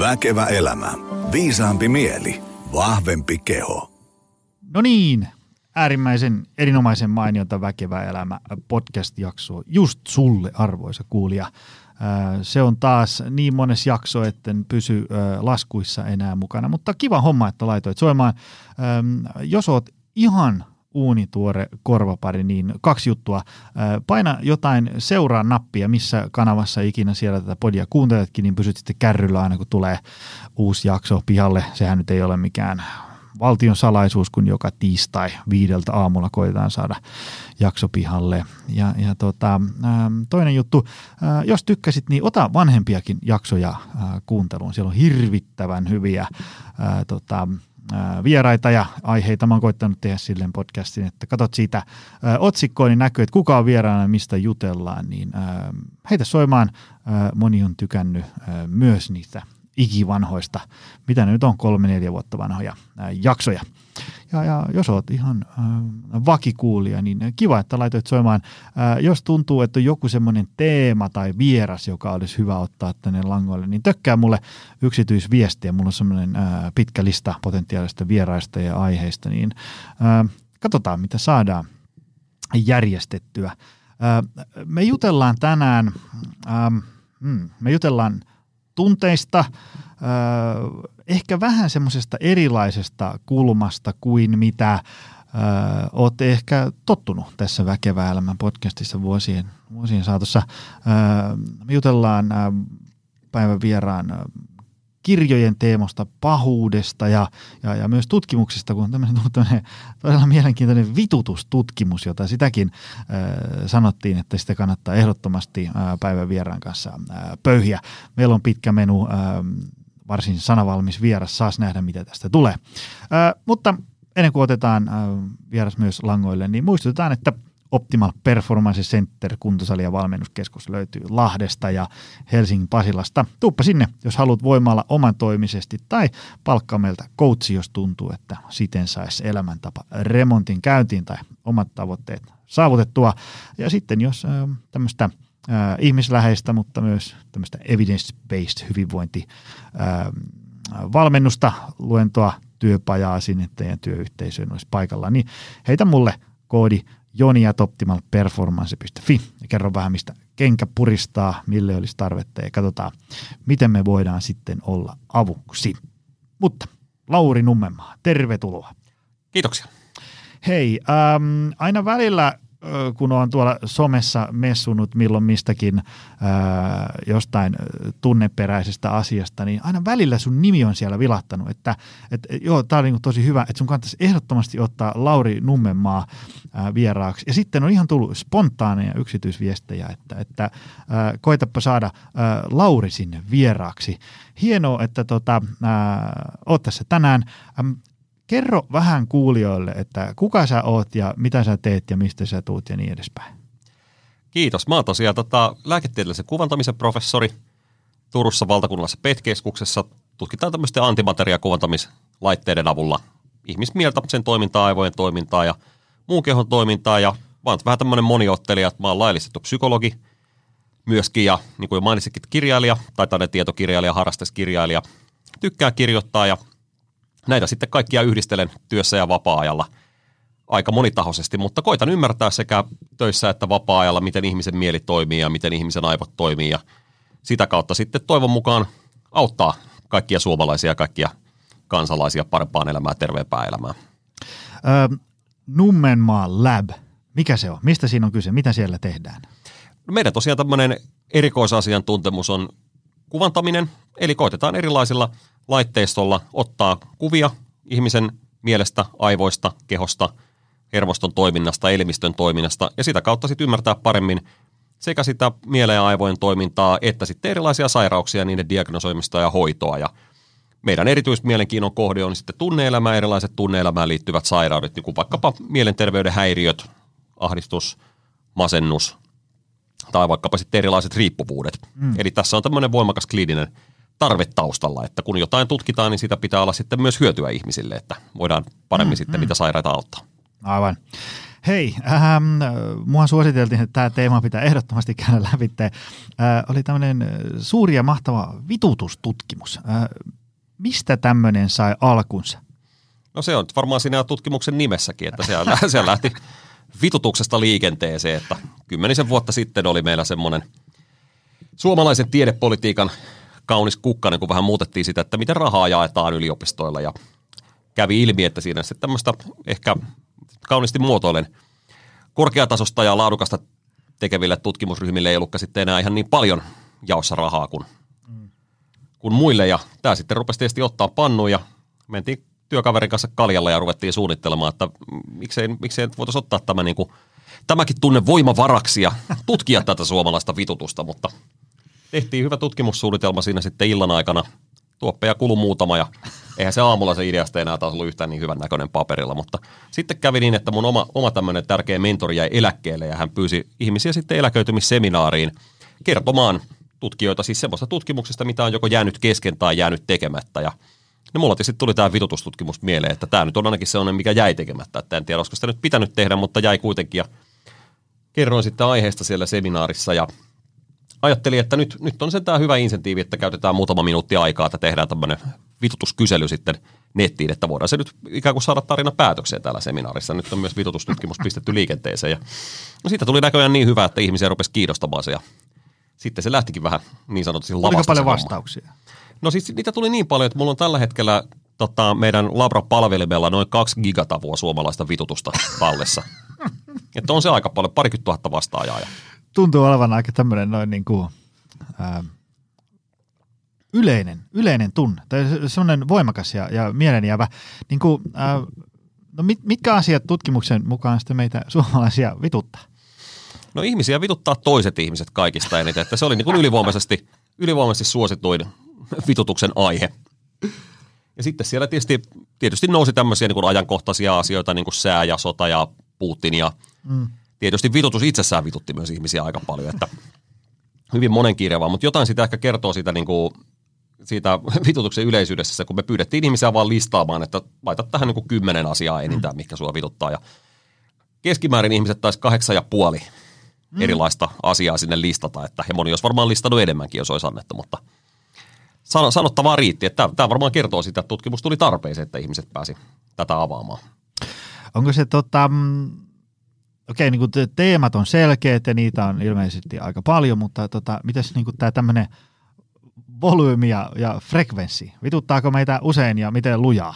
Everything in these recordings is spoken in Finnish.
Väkevä elämä. Viisaampi mieli. Vahvempi keho. No niin, äärimmäisen erinomaisen mainiota Väkevä elämä podcast-jakso just sulle arvoisa kuulija. Se on taas niin mones jakso, etten pysy laskuissa enää mukana, mutta kiva homma, että laitoit soimaan. Jos oot ihan uunituore korvapari, niin kaksi juttua. Paina jotain seuraa nappia, missä kanavassa ikinä siellä tätä podia kuunteletkin, niin pysyt sitten kärryllä aina kun tulee uusi jakso pihalle. Sehän nyt ei ole mikään valtion salaisuus, kun joka tiistai viideltä aamulla koitetaan saada jakso pihalle. Ja, ja tota, toinen juttu, jos tykkäsit, niin ota vanhempiakin jaksoja kuunteluun. Siellä on hirvittävän hyviä tota, vieraita ja aiheita. Mä oon koittanut tehdä silleen podcastin, että katsot siitä otsikkoa, niin näkyy, että kuka on vieraana, mistä jutellaan, niin heitä soimaan. Moni on tykännyt myös niistä ikivanhoista, mitä ne nyt on, kolme, neljä vuotta vanhoja jaksoja. Ja, ja jos olet ihan äh, vakikuulija, niin kiva, että laitoit soimaan. Äh, jos tuntuu, että on joku semmoinen teema tai vieras, joka olisi hyvä ottaa tänne langoille, niin tökkää mulle yksityisviestiä. Mulla on semmoinen äh, pitkä lista potentiaalista vieraista ja aiheista, niin äh, katsotaan, mitä saadaan järjestettyä. Äh, me jutellaan tänään, äh, hmm, me jutellaan tunteista, äh, ehkä vähän semmoisesta erilaisesta kulmasta kuin mitä äh, olette ehkä tottunut tässä Väkevä elämän podcastissa vuosien, vuosien saatossa. Äh, me jutellaan äh, päivän vieraan äh, kirjojen teemosta, pahuudesta ja, ja, ja myös tutkimuksista, kun on tämmöinen, tämmöinen todella mielenkiintoinen vitutustutkimus, jota sitäkin äh, sanottiin, että sitä kannattaa ehdottomasti äh, päivän vieraan kanssa äh, pöyhiä. Meillä on pitkä menu, äh, varsin sanavalmis vieras, saas nähdä mitä tästä tulee. Äh, mutta ennen kuin otetaan äh, vieras myös langoille, niin muistutetaan, että – Optimal Performance Center kuntosali- ja valmennuskeskus löytyy Lahdesta ja Helsingin Pasilasta. Tuuppa sinne, jos haluat voimalla oman toimisesti tai palkkaa meiltä coachi, jos tuntuu, että siten saisi elämäntapa remontin käyntiin tai omat tavoitteet saavutettua. Ja sitten jos äh, tämmöistä äh, ihmisläheistä, mutta myös tämmöistä evidence-based hyvinvointi äh, valmennusta, luentoa, työpajaa sinne teidän työyhteisöön olisi paikalla, niin heitä mulle koodi joni.optimalperformance.fi ja kerro vähän, mistä kenkä puristaa, mille olisi tarvetta ja katsotaan, miten me voidaan sitten olla avuksi. Mutta Lauri Nummenmaa, tervetuloa. Kiitoksia. Hei, ähm, aina välillä kun on tuolla somessa messunut milloin mistäkin ää, jostain tunneperäisestä asiasta, niin aina välillä sun nimi on siellä vilahtanut, että et, joo, tää on niin tosi hyvä, että sun kannattaisi ehdottomasti ottaa Lauri Nummenmaa ää, vieraaksi. Ja sitten on ihan tullut spontaaneja yksityisviestejä, että, että ää, koetapa saada ää, Lauri sinne vieraaksi. Hienoa, että tota, ää, oot tässä tänään. Kerro vähän kuulijoille, että kuka sä oot ja mitä sä teet ja mistä sä tuut ja niin edespäin. Kiitos. Mä oon tosiaan tota, lääketieteellisen kuvantamisen professori Turussa valtakunnallisessa PET-keskuksessa. Tutkitaan tämmöisten antimateriakuvantamislaitteiden avulla ihmismieltä, sen toimintaa, aivojen toimintaa ja muun kehon toimintaa. Ja mä oon vähän tämmöinen moniottelija, että mä oon laillistettu psykologi myöskin ja niin kuin jo kirjailija tai tietokirjailija, harrasteskirjailija. Tykkää kirjoittaa ja näitä sitten kaikkia yhdistelen työssä ja vapaa-ajalla aika monitahoisesti, mutta koitan ymmärtää sekä töissä että vapaa-ajalla, miten ihmisen mieli toimii ja miten ihmisen aivot toimii ja sitä kautta sitten toivon mukaan auttaa kaikkia suomalaisia ja kaikkia kansalaisia parempaan elämään, terveempään elämään. Öö, Nummenmaa Lab, mikä se on? Mistä siinä on kyse? Mitä siellä tehdään? No meidän tosiaan tämmöinen erikoisasiantuntemus on kuvantaminen, eli koitetaan erilaisilla – laitteistolla ottaa kuvia ihmisen mielestä, aivoista, kehosta, hermoston toiminnasta, elimistön toiminnasta ja sitä kautta sitten ymmärtää paremmin sekä sitä mieleen ja aivojen toimintaa että sitten erilaisia sairauksia, niiden diagnosoimista ja hoitoa. Ja meidän erityismielenkiinnon kohde on sitten tunneelämä, erilaiset tunneelämään liittyvät sairaudet, niin kuin vaikkapa mielenterveyden häiriöt, ahdistus, masennus tai vaikkapa sitten erilaiset riippuvuudet. Mm. Eli tässä on tämmöinen voimakas kliininen tarve taustalla, että kun jotain tutkitaan, niin sitä pitää olla sitten myös hyötyä ihmisille, että voidaan paremmin mm, sitten mm. niitä sairaita auttaa. Aivan. Hei, ähm, mua suositeltiin, että tämä teema pitää ehdottomasti käydä läpi. Äh, oli tämmöinen suuri ja mahtava vitutustutkimus. Äh, mistä tämmöinen sai alkunsa? No se on varmaan siinä tutkimuksen nimessäkin, että siellä, siellä lähti vitutuksesta liikenteeseen, että kymmenisen vuotta sitten oli meillä semmoinen suomalaisen tiedepolitiikan kaunis kukkanen, kun vähän muutettiin sitä, että miten rahaa jaetaan yliopistoilla ja kävi ilmi, että siinä sitten tämmöistä ehkä kauniisti muotoilen korkeatasosta ja laadukasta tekeville tutkimusryhmille ei ollutkaan sitten enää ihan niin paljon jaossa rahaa kuin, kuin muille. Ja tämä sitten rupesi tietysti ottaa pannuun ja mentiin työkaverin kanssa kaljalla ja ruvettiin suunnittelemaan, että miksei, miksei voitaisiin ottaa tämä niin kuin, tämäkin tunne voimavaraksi ja tutkia tätä suomalaista vitutusta, mutta tehtiin hyvä tutkimussuunnitelma siinä sitten illan aikana. Tuoppeja kulu muutama ja eihän se aamulla se ideasta enää taas ollut yhtään niin hyvän näköinen paperilla, mutta sitten kävi niin, että mun oma, oma tämmöinen tärkeä mentori jäi eläkkeelle ja hän pyysi ihmisiä sitten eläköitymisseminaariin kertomaan tutkijoita siis semmoista tutkimuksesta, mitä on joko jäänyt kesken tai jäänyt tekemättä ja No mulla tietysti tuli tämä vitutustutkimus mieleen, että tämä nyt on ainakin sellainen, mikä jäi tekemättä. Että en tiedä, olisiko sitä nyt pitänyt tehdä, mutta jäi kuitenkin. Ja kerroin sitten aiheesta siellä seminaarissa ja ajattelin, että nyt, nyt on tämä hyvä insentiivi, että käytetään muutama minuutti aikaa, että tehdään tämmöinen vitutuskysely sitten nettiin, että voidaan se nyt ikään kuin saada tarina päätökseen täällä seminaarissa. Nyt on myös vitutustutkimus pistetty liikenteeseen. Ja, no siitä tuli näköjään niin hyvä, että ihmisiä rupesi kiinnostamaan se ja sitten se lähtikin vähän niin sanotusti lavasta. Oliko paljon vastauksia? No siis niitä tuli niin paljon, että mulla on tällä hetkellä tota, meidän Labra-palvelimella noin kaksi gigatavua suomalaista vitutusta tallessa. että on se aika paljon, parikymmentä tuhatta vastaajaa. Tuntuu olevan aika tämmöinen noin niin kuin, ää, yleinen, yleinen tunne, tai semmoinen voimakas ja, ja mielenjäävä. Niin kuin, ää, no mit, mitkä asiat tutkimuksen mukaan sitten meitä suomalaisia vituttaa? No ihmisiä vituttaa toiset ihmiset kaikista eniten, että se oli niin kuin ylivoimaisesti, ylivoimaisesti suosituin vitutuksen aihe. Ja sitten siellä tietysti, tietysti nousi tämmöisiä niin kuin ajankohtaisia asioita, niin kuin sää ja sota ja Putin ja mm. Tietysti vitutus itsessään vitutti myös ihmisiä aika paljon, että hyvin monenkirjavaa, mutta jotain sitä ehkä kertoo siitä, niin kuin, siitä vitutuksen yleisyydessä, kun me pyydettiin ihmisiä vaan listaamaan, että laita tähän niin kuin kymmenen asiaa enintään, mikä sua vituttaa ja keskimäärin ihmiset taisi kahdeksan ja puoli mm. erilaista asiaa sinne listata, että he moni olisi varmaan listannut enemmänkin, jos olisi annettu, mutta – sanottavaa riitti. Että tämä varmaan kertoo sitä, että tutkimus tuli tarpeeseen, että ihmiset pääsi tätä avaamaan. Onko se tota, mm, okei, niin teemat on selkeät ja niitä on ilmeisesti aika paljon, mutta tota, mitäs niin tämä tämmöinen volyymi ja, ja frekvenssi, vituttaako meitä usein ja miten lujaa?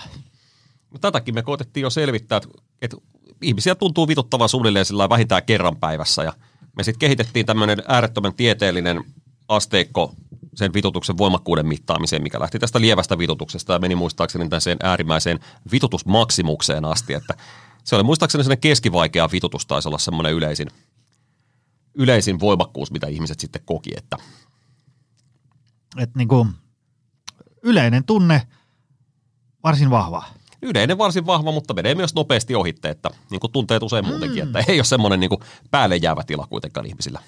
No, tätäkin me koetettiin jo selvittää, että, että ihmisiä tuntuu vituttavan suunnilleen sillä vähintään kerran päivässä ja me sitten kehitettiin tämmöinen äärettömän tieteellinen asteikko sen vitutuksen voimakkuuden mittaamiseen, mikä lähti tästä lievästä vitutuksesta ja meni muistaakseni sen äärimmäiseen vitutusmaksimukseen asti, että se oli muistaakseni sellainen keskivaikea vitutus taisi olla semmoinen yleisin, yleisin voimakkuus, mitä ihmiset sitten koki, että Et niin kuin yleinen tunne varsin vahva. Yleinen varsin vahva, mutta menee myös nopeasti ohitte, että niin kuin tunteet usein muutenkin, mm. että ei ole semmoinen niin kuin päälle jäävä tila kuitenkaan ihmisillä.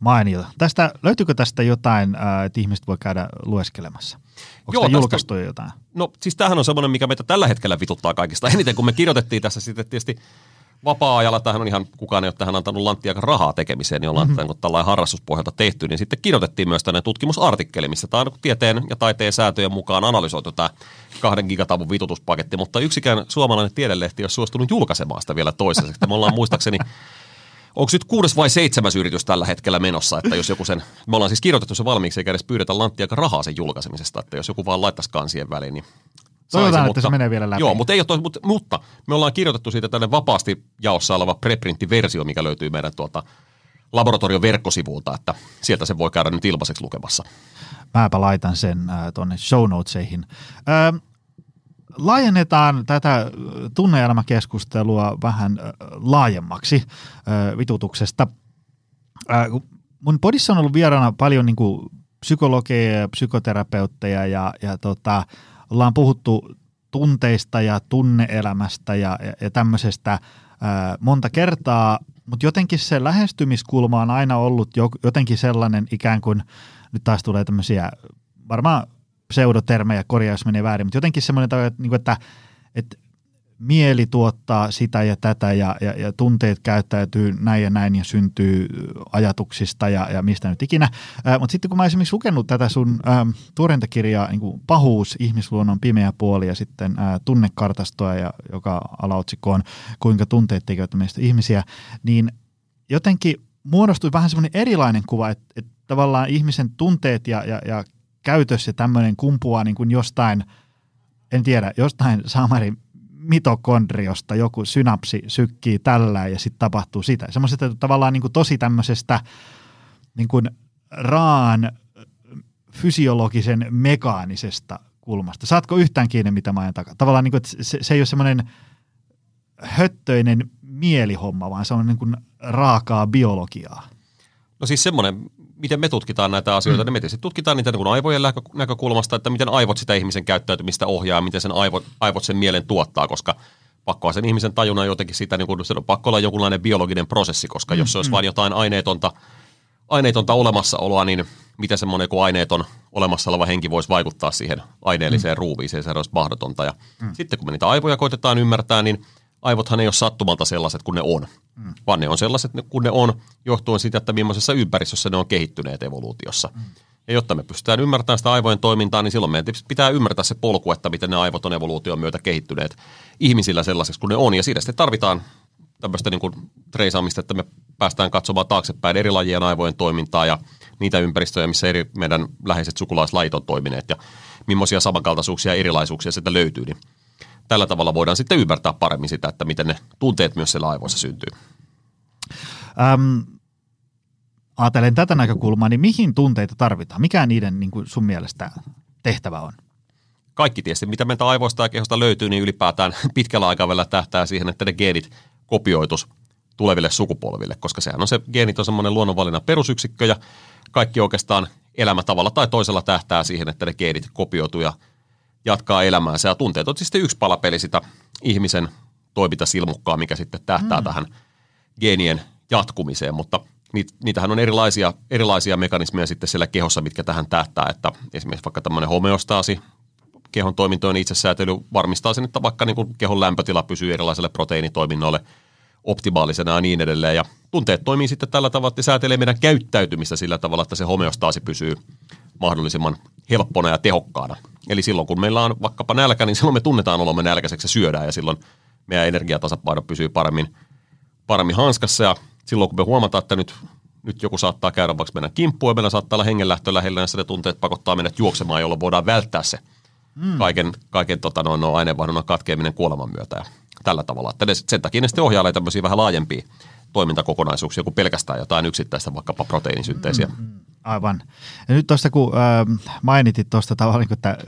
Mainiota. Tästä, löytyykö tästä jotain, että ihmiset voi käydä lueskelemassa? Onko Joo, julkaistu tästä, jotain? No siis tämähän on semmoinen, mikä meitä tällä hetkellä vituttaa kaikista eniten, kun me kirjoitettiin tässä sitten tietysti vapaa-ajalla, tähän on ihan, kukaan ei ole tähän antanut lanttiakaan rahaa tekemiseen, niin ollaan mm-hmm. Tällainen harrastuspohjalta tehty, niin sitten kirjoitettiin myös tänne tutkimusartikkeli, missä tämä on tieteen ja taiteen säätöjen mukaan analysoitu tämä kahden gigatavun vitutuspaketti, mutta yksikään suomalainen tiedelehti ei ole suostunut julkaisemaan sitä vielä toisessa. Me ollaan muistaakseni onko nyt kuudes vai seitsemäs yritys tällä hetkellä menossa, että jos joku sen, me ollaan siis kirjoitettu se valmiiksi eikä edes pyydetä lanttia rahaa sen julkaisemisesta, että jos joku vaan laittaisi kansien väliin, niin Toivotaan, mutta, että se menee vielä läpi. Joo, mutta, ei ole tos, mutta, mutta me ollaan kirjoitettu siitä tänne vapaasti jaossa oleva preprintti-versio, mikä löytyy meidän tuota laboratorion verkkosivulta, että sieltä se voi käydä nyt ilmaiseksi lukemassa. Mäpä laitan sen äh, tuonne show notesihin. Äh, laajennetaan tätä tunneelämäkeskustelua vähän laajemmaksi vitutuksesta. Mun podissa on ollut vieraana paljon niin kuin psykologeja ja psykoterapeutteja ja, ja tota, ollaan puhuttu tunteista ja tunneelämästä ja, ja, ja tämmöisestä ää, monta kertaa, mutta jotenkin se lähestymiskulma on aina ollut jo, jotenkin sellainen ikään kuin, nyt taas tulee tämmöisiä varmaan pseudotermejä, korjaa jos menee väärin, mutta jotenkin semmoinen, että, niin että, että mieli tuottaa sitä ja tätä ja, ja, ja tunteet käyttäytyy näin ja näin ja syntyy ajatuksista ja, ja mistä nyt ikinä. Mutta sitten kun mä esimerkiksi lukenut tätä sun ää, tuoreinta kirjaa niin kuin Pahuus, ihmisluonnon pimeä puoli ja sitten ää, tunnekartastoa, ja, joka alaotsikko on Kuinka tunteet tekevät meistä ihmisiä, niin jotenkin muodostui vähän semmoinen erilainen kuva, että, että tavallaan ihmisen tunteet ja, ja, ja käytös ja tämmöinen kumpuaa niin kuin jostain, en tiedä, jostain Samarin mitokondriosta joku synapsi sykkii tällä ja sitten tapahtuu sitä. Semmoisesta tavallaan niin kuin tosi tämmöisestä niin kuin raan fysiologisen mekaanisesta kulmasta. Saatko yhtään kiinni, mitä mä ajan takaa? Tavallaan niin kuin, että se, se ei ole semmoinen höttöinen mielihomma, vaan se on niin kuin raakaa biologiaa. No siis semmoinen, miten me tutkitaan näitä asioita, mm. niin me tietysti tutkitaan niitä niin aivojen näkökulmasta, että miten aivot sitä ihmisen käyttäytymistä ohjaa, miten sen aivot, aivot sen mielen tuottaa, koska pakkoa sen ihmisen tajuna jotenkin sitä, niin kuin, se on pakko olla jonkunlainen biologinen prosessi, koska mm, jos se olisi mm. vain jotain aineetonta, aineetonta olemassaoloa, niin miten semmoinen kuin aineeton olemassa oleva henki voisi vaikuttaa siihen aineelliseen mm. ruuviiseen, se olisi mahdotonta. Ja mm. sitten kun me niitä aivoja koitetaan ymmärtää, niin aivothan ei ole sattumalta sellaiset kuin ne on, mm. vaan ne on sellaiset kuin ne on johtuen siitä, että millaisessa ympäristössä ne on kehittyneet evoluutiossa. Mm. Ja jotta me pystytään ymmärtämään sitä aivojen toimintaa, niin silloin meidän pitää ymmärtää se polku, että miten ne aivot on evoluution myötä kehittyneet ihmisillä sellaiseksi kuin ne on. Ja siitä sitten tarvitaan tämmöistä niin kuin treisaamista, että me päästään katsomaan taaksepäin eri lajien aivojen toimintaa ja niitä ympäristöjä, missä eri meidän läheiset sukulaislajit on toimineet ja millaisia samankaltaisuuksia ja erilaisuuksia sieltä löytyy. Niin tällä tavalla voidaan sitten ymmärtää paremmin sitä, että miten ne tunteet myös siellä aivoissa syntyy. Ähm, ajatellen tätä näkökulmaa, niin mihin tunteita tarvitaan? Mikä niiden niin kuin sun mielestä tehtävä on? Kaikki tietysti, mitä meiltä aivoista ja kehosta löytyy, niin ylipäätään pitkällä aikavälillä tähtää siihen, että ne geenit kopioitus tuleville sukupolville, koska sehän on se, geenit on semmoinen luonnonvalinnan perusyksikkö ja kaikki oikeastaan elämä tavalla tai toisella tähtää siihen, että ne geenit kopioituu ja jatkaa elämäänsä. Ja tunteet on siis yksi palapeli sitä ihmisen toimintasilmukkaa, mikä sitten tähtää mm. tähän geenien jatkumiseen, mutta niitähän on erilaisia, erilaisia mekanismeja sitten siellä kehossa, mitkä tähän tähtää, että esimerkiksi vaikka tämmöinen homeostaasi, kehon toimintojen itsesäätely varmistaa sen, että vaikka niin kuin kehon lämpötila pysyy erilaisille proteiinitoiminnoille optimaalisena ja niin edelleen. Ja tunteet toimii sitten tällä tavalla, että säätelee meidän käyttäytymistä sillä tavalla, että se homeostaasi pysyy mahdollisimman helppona ja tehokkaana. Eli silloin kun meillä on vaikkapa nälkä, niin silloin me tunnetaan olomme nälkäiseksi ja syödään ja silloin meidän energiatasapaino pysyy paremmin, paremmin hanskassa ja silloin kun me huomataan, että nyt, nyt joku saattaa käydä vaikka meidän kimppuun ja meillä saattaa olla hengenlähtö lähellä, niin ne tunteet pakottaa meidät juoksemaan, jolloin voidaan välttää se mm. kaiken, kaiken tota, noin, no, aineenvaihdunnan katkeaminen kuoleman myötä ja tällä tavalla. Että ne, sen takia ne sitten ohjailee tämmöisiä vähän laajempia toimintakokonaisuuksia kuin pelkästään jotain yksittäistä vaikkapa proteiinisynteesiä. Mm, mm, aivan. Ja nyt tuosta kun äh, mainitit tuosta tavallaan, niin että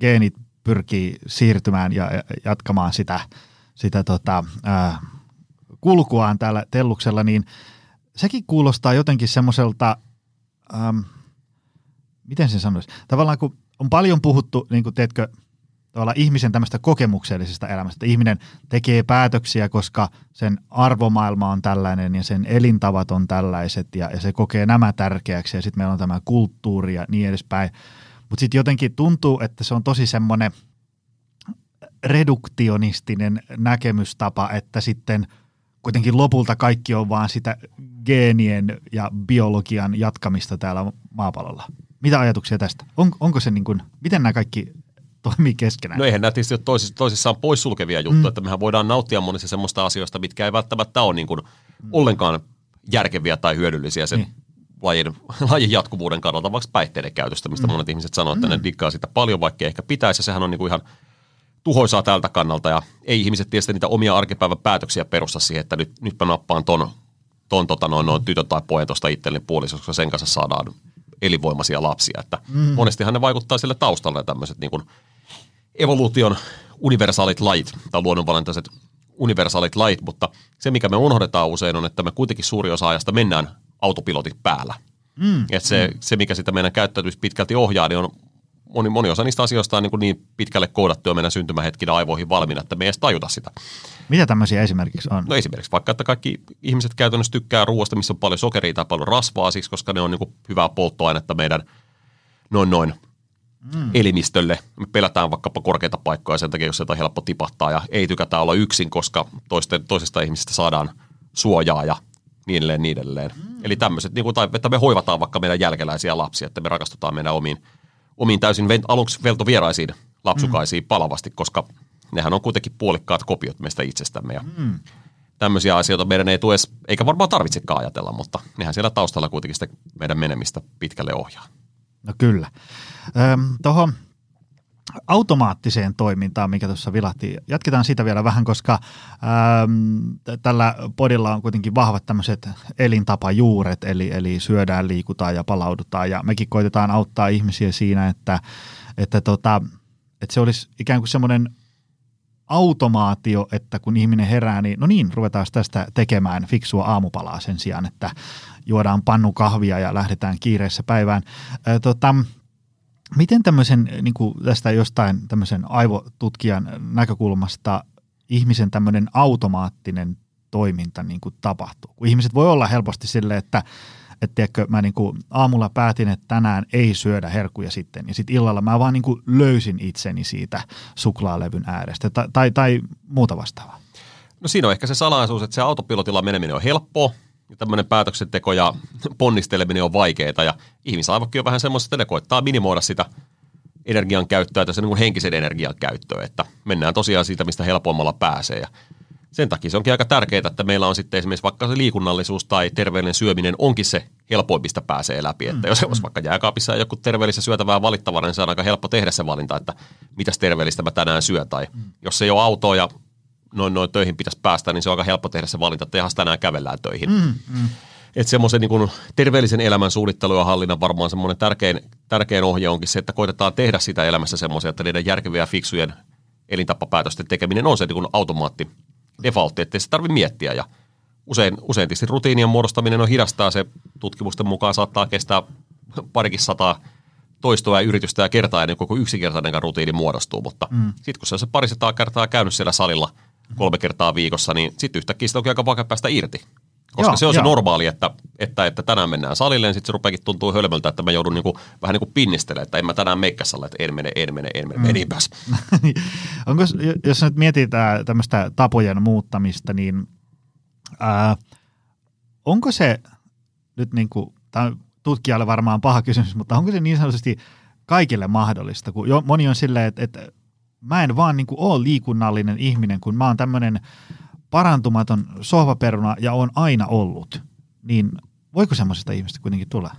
geenit pyrkii siirtymään ja jatkamaan sitä, sitä tota, äh, kulkuaan täällä telluksella, niin sekin kuulostaa jotenkin semmoiselta, ähm, miten sen sanoisi, tavallaan kun on paljon puhuttu, niin kuin teetkö, tavallaan ihmisen tämmöistä kokemuksellisesta elämästä. Että ihminen tekee päätöksiä, koska sen arvomaailma on tällainen ja sen elintavat on tällaiset ja, ja se kokee nämä tärkeäksi ja sitten meillä on tämä kulttuuri ja niin edespäin. Mutta sitten jotenkin tuntuu, että se on tosi semmoinen reduktionistinen näkemystapa, että sitten kuitenkin lopulta kaikki on vaan sitä geenien ja biologian jatkamista täällä maapallolla. Mitä ajatuksia tästä? On, onko se niin kuin, miten nämä kaikki toimii keskenään. No eihän nämä tietysti ole toisissaan, toisissaan poissulkevia juttuja, mm. että mehän voidaan nauttia monista semmoista asioista, mitkä ei välttämättä ole niin kuin mm. ollenkaan järkeviä tai hyödyllisiä sen niin. lajin, lajin jatkuvuuden kannalta, vaikka päihteiden käytöstä, mistä mm. monet ihmiset sanoo, että mm. ne diggaa sitä paljon, vaikka ehkä pitäisi, ja sehän on niin kuin ihan tuhoisaa tältä kannalta, ja ei ihmiset tietysti niitä omia arkipäivän päätöksiä perusta siihen, että nyt, nyt mä nappaan ton, ton tota, noin, noin tytön tai pojan tuosta itselleni puolisoksi, koska sen kanssa saadaan elinvoimaisia lapsia. Että mm. Monestihan ne vaikuttaa sille taustalle tämmöiset niin kuin evoluution universaalit lajit tai luonnonvalintaiset universaalit lajit, mutta se mikä me unohdetaan usein on, että me kuitenkin suuri osa ajasta mennään autopilotit päällä. Mm. Et se, mm. se, mikä sitä meidän käyttäytymistä pitkälti ohjaa, niin on moni, moni osa niistä asioista on niin, kuin niin pitkälle koodattu jo meidän syntymähetkinä aivoihin valmiina, että me ei edes tajuta sitä. Mitä tämmöisiä esimerkiksi on? No esimerkiksi vaikka, että kaikki ihmiset käytännössä tykkää ruoasta, missä on paljon sokeria tai paljon rasvaa, siis koska ne on niin kuin hyvää polttoainetta meidän noin noin mm. elimistölle. Me pelätään vaikkapa korkeita paikkoja sen takia, jos sieltä on helppo tipahtaa ja ei tykätä olla yksin, koska toisten, toisesta ihmisestä saadaan suojaa ja niin edelleen, niin edelleen. Mm. Eli tämmöiset, niin kuin, tai että me hoivataan vaikka meidän jälkeläisiä lapsia, että me rakastutaan meidän omiin, omiin täysin aluksi veltovieraisiin lapsukaisiin mm. palavasti, koska nehän on kuitenkin puolikkaat kopiot meistä itsestämme. Ja mm. Tämmöisiä asioita meidän ei tule, eikä varmaan tarvitsekaan ajatella, mutta nehän siellä taustalla kuitenkin sitä meidän menemistä pitkälle ohjaa. No kyllä. Tuohon automaattiseen toimintaan, mikä tuossa vilahti. Jatketaan siitä vielä vähän, koska äm, tällä podilla on kuitenkin vahvat tämmöiset elintapajuuret, eli, eli syödään, liikutaan ja palaudutaan, ja mekin koitetaan auttaa ihmisiä siinä, että, että, tota, että se olisi ikään kuin semmoinen automaatio, että kun ihminen herää, niin no niin, ruvetaan tästä tekemään fiksua aamupalaa sen sijaan, että juodaan pannu kahvia ja lähdetään kiireessä päivään. Ää, tota, Miten tämmöisen, niin kuin tästä jostain tämmöisen aivotutkijan näkökulmasta ihmisen tämmöinen automaattinen toiminta niin kuin tapahtuu? Kun ihmiset voi olla helposti sille, että että tiedätkö, mä niin kuin aamulla päätin, että tänään ei syödä herkkuja sitten, ja sitten illalla mä vaan niin kuin löysin itseni siitä suklaalevyn äärestä tai, tai, tai muuta vastaavaa. No siinä on ehkä se salaisuus, että se autopilotilla meneminen on helppoa, tämmöinen päätöksenteko ja ponnisteleminen on vaikeaa ja ihmisaivokki on vähän semmoista, että ne koittaa minimoida sitä energian käyttöä tässä niin henkisen energian käyttöä, että mennään tosiaan siitä, mistä helpommalla pääsee ja sen takia se onkin aika tärkeää, että meillä on sitten esimerkiksi vaikka se liikunnallisuus tai terveellinen syöminen onkin se helpoimmista pääsee läpi. Että jos olisi vaikka jääkaapissa joku terveellistä syötävää valittavana, niin se on aika helppo tehdä se valinta, että mitäs terveellistä mä tänään syön. Tai jos ei ole autoa ja noin, noin töihin pitäisi päästä, niin se on aika helppo tehdä se valinta, että ihan tänään kävellään töihin. Mm, mm. Että semmoisen niin terveellisen elämän suunnittelu ja hallinnan varmaan semmoinen tärkein, tärkein ohje onkin se, että koitetaan tehdä sitä elämässä semmoisia, että niiden järkeviä fiksujen elintapapäätösten tekeminen on se niin automaatti defaultti, ettei se tarvitse miettiä. Ja usein, usein tietysti rutiinien muodostaminen on hidastaa. Se tutkimusten mukaan saattaa kestää parikin sataa toistoa ja yritystä ja kertaa ennen kuin yksinkertainen rutiini muodostuu. Mutta mm. sitten kun se on se parisataa kertaa käynyt siellä salilla – kolme kertaa viikossa, niin sitten yhtäkkiä sitä onkin aika vaikea päästä irti. Koska joo, se on joo. se normaali, että, että, että tänään mennään salille, niin sitten se rupeakin tuntuu hölmöltä, että mä joudun niinku, vähän niin kuin pinnistelemään, että en mä tänään meikkäsalla, että en mene, en mene, en mene, mm. meninpäs. Onko, jos nyt mietitään tämmöistä tapojen muuttamista, niin ää, onko se nyt niin kuin, tämä on tutkijalle varmaan paha kysymys, mutta onko se niin sanotusti kaikille mahdollista, kun jo, moni on silleen, että, että mä en vaan niin kuin ole liikunnallinen ihminen, kun mä oon tämmöinen parantumaton sohvaperuna ja on aina ollut, niin voiko semmoisesta ihmistä kuitenkin tulla?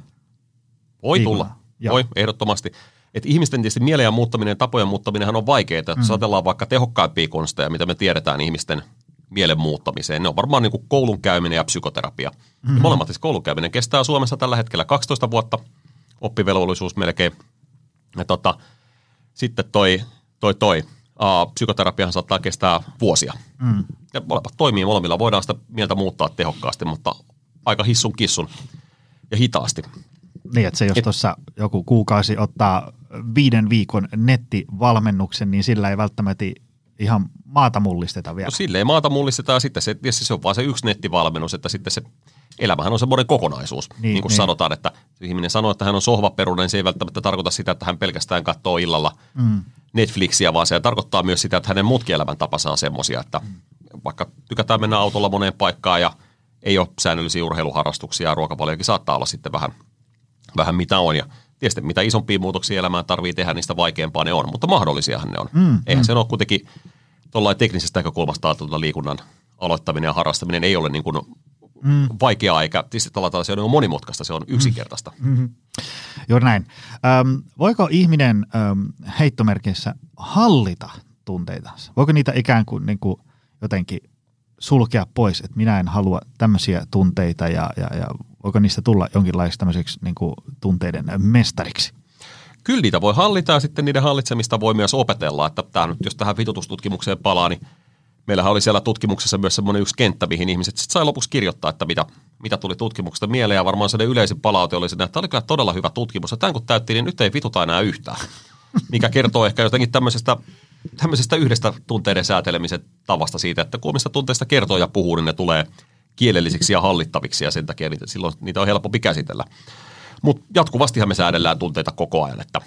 Voi Liikunnan? tulla, Joo. voi ehdottomasti. Et ihmisten tietysti mielen muuttaminen, tapojen muuttaminen on vaikeaa. Mm. Jos ajatellaan vaikka tehokkaimpia konsteja, mitä me tiedetään ihmisten mielen muuttamiseen, ne on varmaan niin kuin koulun käyminen ja psykoterapia. Mm-hmm. Ja molemmat siis koulun käyminen kestää Suomessa tällä hetkellä 12 vuotta, oppivelvollisuus melkein. Ja tota, sitten toi toi toi. Uh, psykoterapiahan saattaa kestää vuosia. Mm. Ja molemmat toimii molemmilla. Voidaan sitä mieltä muuttaa tehokkaasti, mutta aika hissun kissun ja hitaasti. Niin, että se jos tuossa joku kuukausi ottaa viiden viikon nettivalmennuksen, niin sillä ei välttämättä ihan maata mullisteta vielä. No sille ei maata mullisteta ja sitten se, se on vaan se yksi nettivalmennus, että sitten se elämähän on semmoinen kokonaisuus. Niin, niin kuin niin. sanotaan, että ihminen sanoo, että hän on sohvaperunen, niin se ei välttämättä tarkoita sitä, että hän pelkästään katsoo illalla mm. Netflixiä, vaan se tarkoittaa myös sitä, että hänen muutkin elämäntapansa on semmoisia, että mm. vaikka tykätään mennä autolla moneen paikkaan ja ei ole säännöllisiä urheiluharrastuksia ja ruokavaliokin saattaa olla sitten vähän, vähän mitä on. Ja tietysti mitä isompia muutoksia elämään tarvii tehdä, niistä vaikeampaa ne on, mutta mahdollisiahan ne on. Mm, Eihän mm. se ole kuitenkin tuollain teknisestä näkökulmasta ajateltuna liikunnan aloittaminen ja harrastaminen ei ole niin kuin mm. vaikeaa eikä tietysti tavallaan se on monimutkaista, se on yksinkertaista. Mm. Mm-hmm. Juuri näin. Öm, voiko ihminen öm, heittomerkissä hallita tunteitansa? Voiko niitä ikään kuin, niin kuin jotenkin sulkea pois, että minä en halua tämmöisiä tunteita ja, ja, ja voiko niistä tulla jonkinlaisiksi tämmöiseksi niin kuin tunteiden mestariksi? Kyllä niitä voi hallita ja sitten niiden hallitsemista voi myös opetella. Että tämä nyt, jos tähän vitutustutkimukseen palaa, niin meillähän oli siellä tutkimuksessa myös semmoinen yksi kenttä, mihin ihmiset sitten sai lopuksi kirjoittaa, että mitä, mitä tuli tutkimuksesta mieleen. Ja varmaan se yleisin palaute oli että tämä oli kyllä todella hyvä tutkimus. Ja tämän kun täytti, niin nyt ei vituta enää yhtään. Mikä kertoo ehkä jotenkin tämmöisestä, tämmöisestä yhdestä tunteiden säätelemisen tavasta siitä, että kun tunteista kertoo ja puhuu, niin ne tulee kielellisiksi ja hallittaviksi ja sen takia niitä, silloin niitä on helpompi käsitellä. Mutta jatkuvastihan me säädellään tunteita koko ajan, että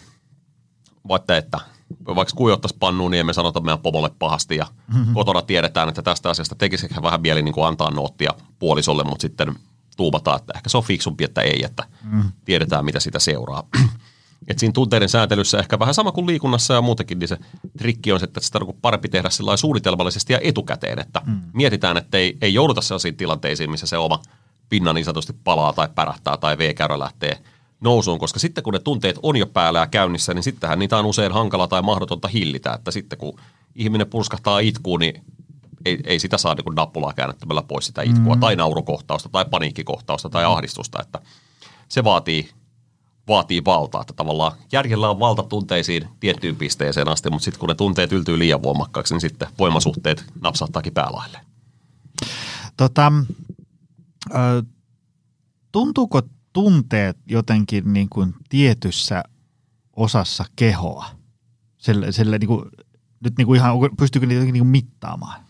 vaikka että vaikka kuijottaisi pannuun, niin emme sanota meidän pomolle pahasti ja mm-hmm. kotona tiedetään, että tästä asiasta tekisi ehkä vähän mieli niin kuin antaa noottia puolisolle, mutta sitten tuumataan, että ehkä se on fiksumpi, että ei, että mm. tiedetään, mitä sitä seuraa. Et siinä tunteiden sääntelyssä ehkä vähän sama kuin liikunnassa ja muutenkin, niin se trikki on, että sitä on parempi tehdä suunnitelmallisesti ja etukäteen, että mm. mietitään, että ei, ei jouduta sellaisiin tilanteisiin, missä se oma pinna niin sanotusti palaa tai pärähtää tai V-käyrä lähtee nousuun, koska sitten kun ne tunteet on jo päällä ja käynnissä, niin sittenhän niitä on usein hankala tai mahdotonta hillitä, että sitten kun ihminen purskahtaa itkuun, niin ei, ei sitä saa niin nappulaa käännettämällä pois sitä itkua mm. tai naurukohtausta tai paniikkikohtausta tai ahdistusta, että se vaatii vaatii valtaa, että tavallaan järjellä on valta tunteisiin tiettyyn pisteeseen asti, mutta sitten kun ne tunteet yltyy liian voimakkaiksi, niin sitten voimasuhteet napsahtaakin päälaille. Tota, tuntuuko tunteet jotenkin niin kuin tietyssä osassa kehoa? Sille, sille niin kuin, nyt niin kuin ihan, pystyykö niitä niin mittaamaan?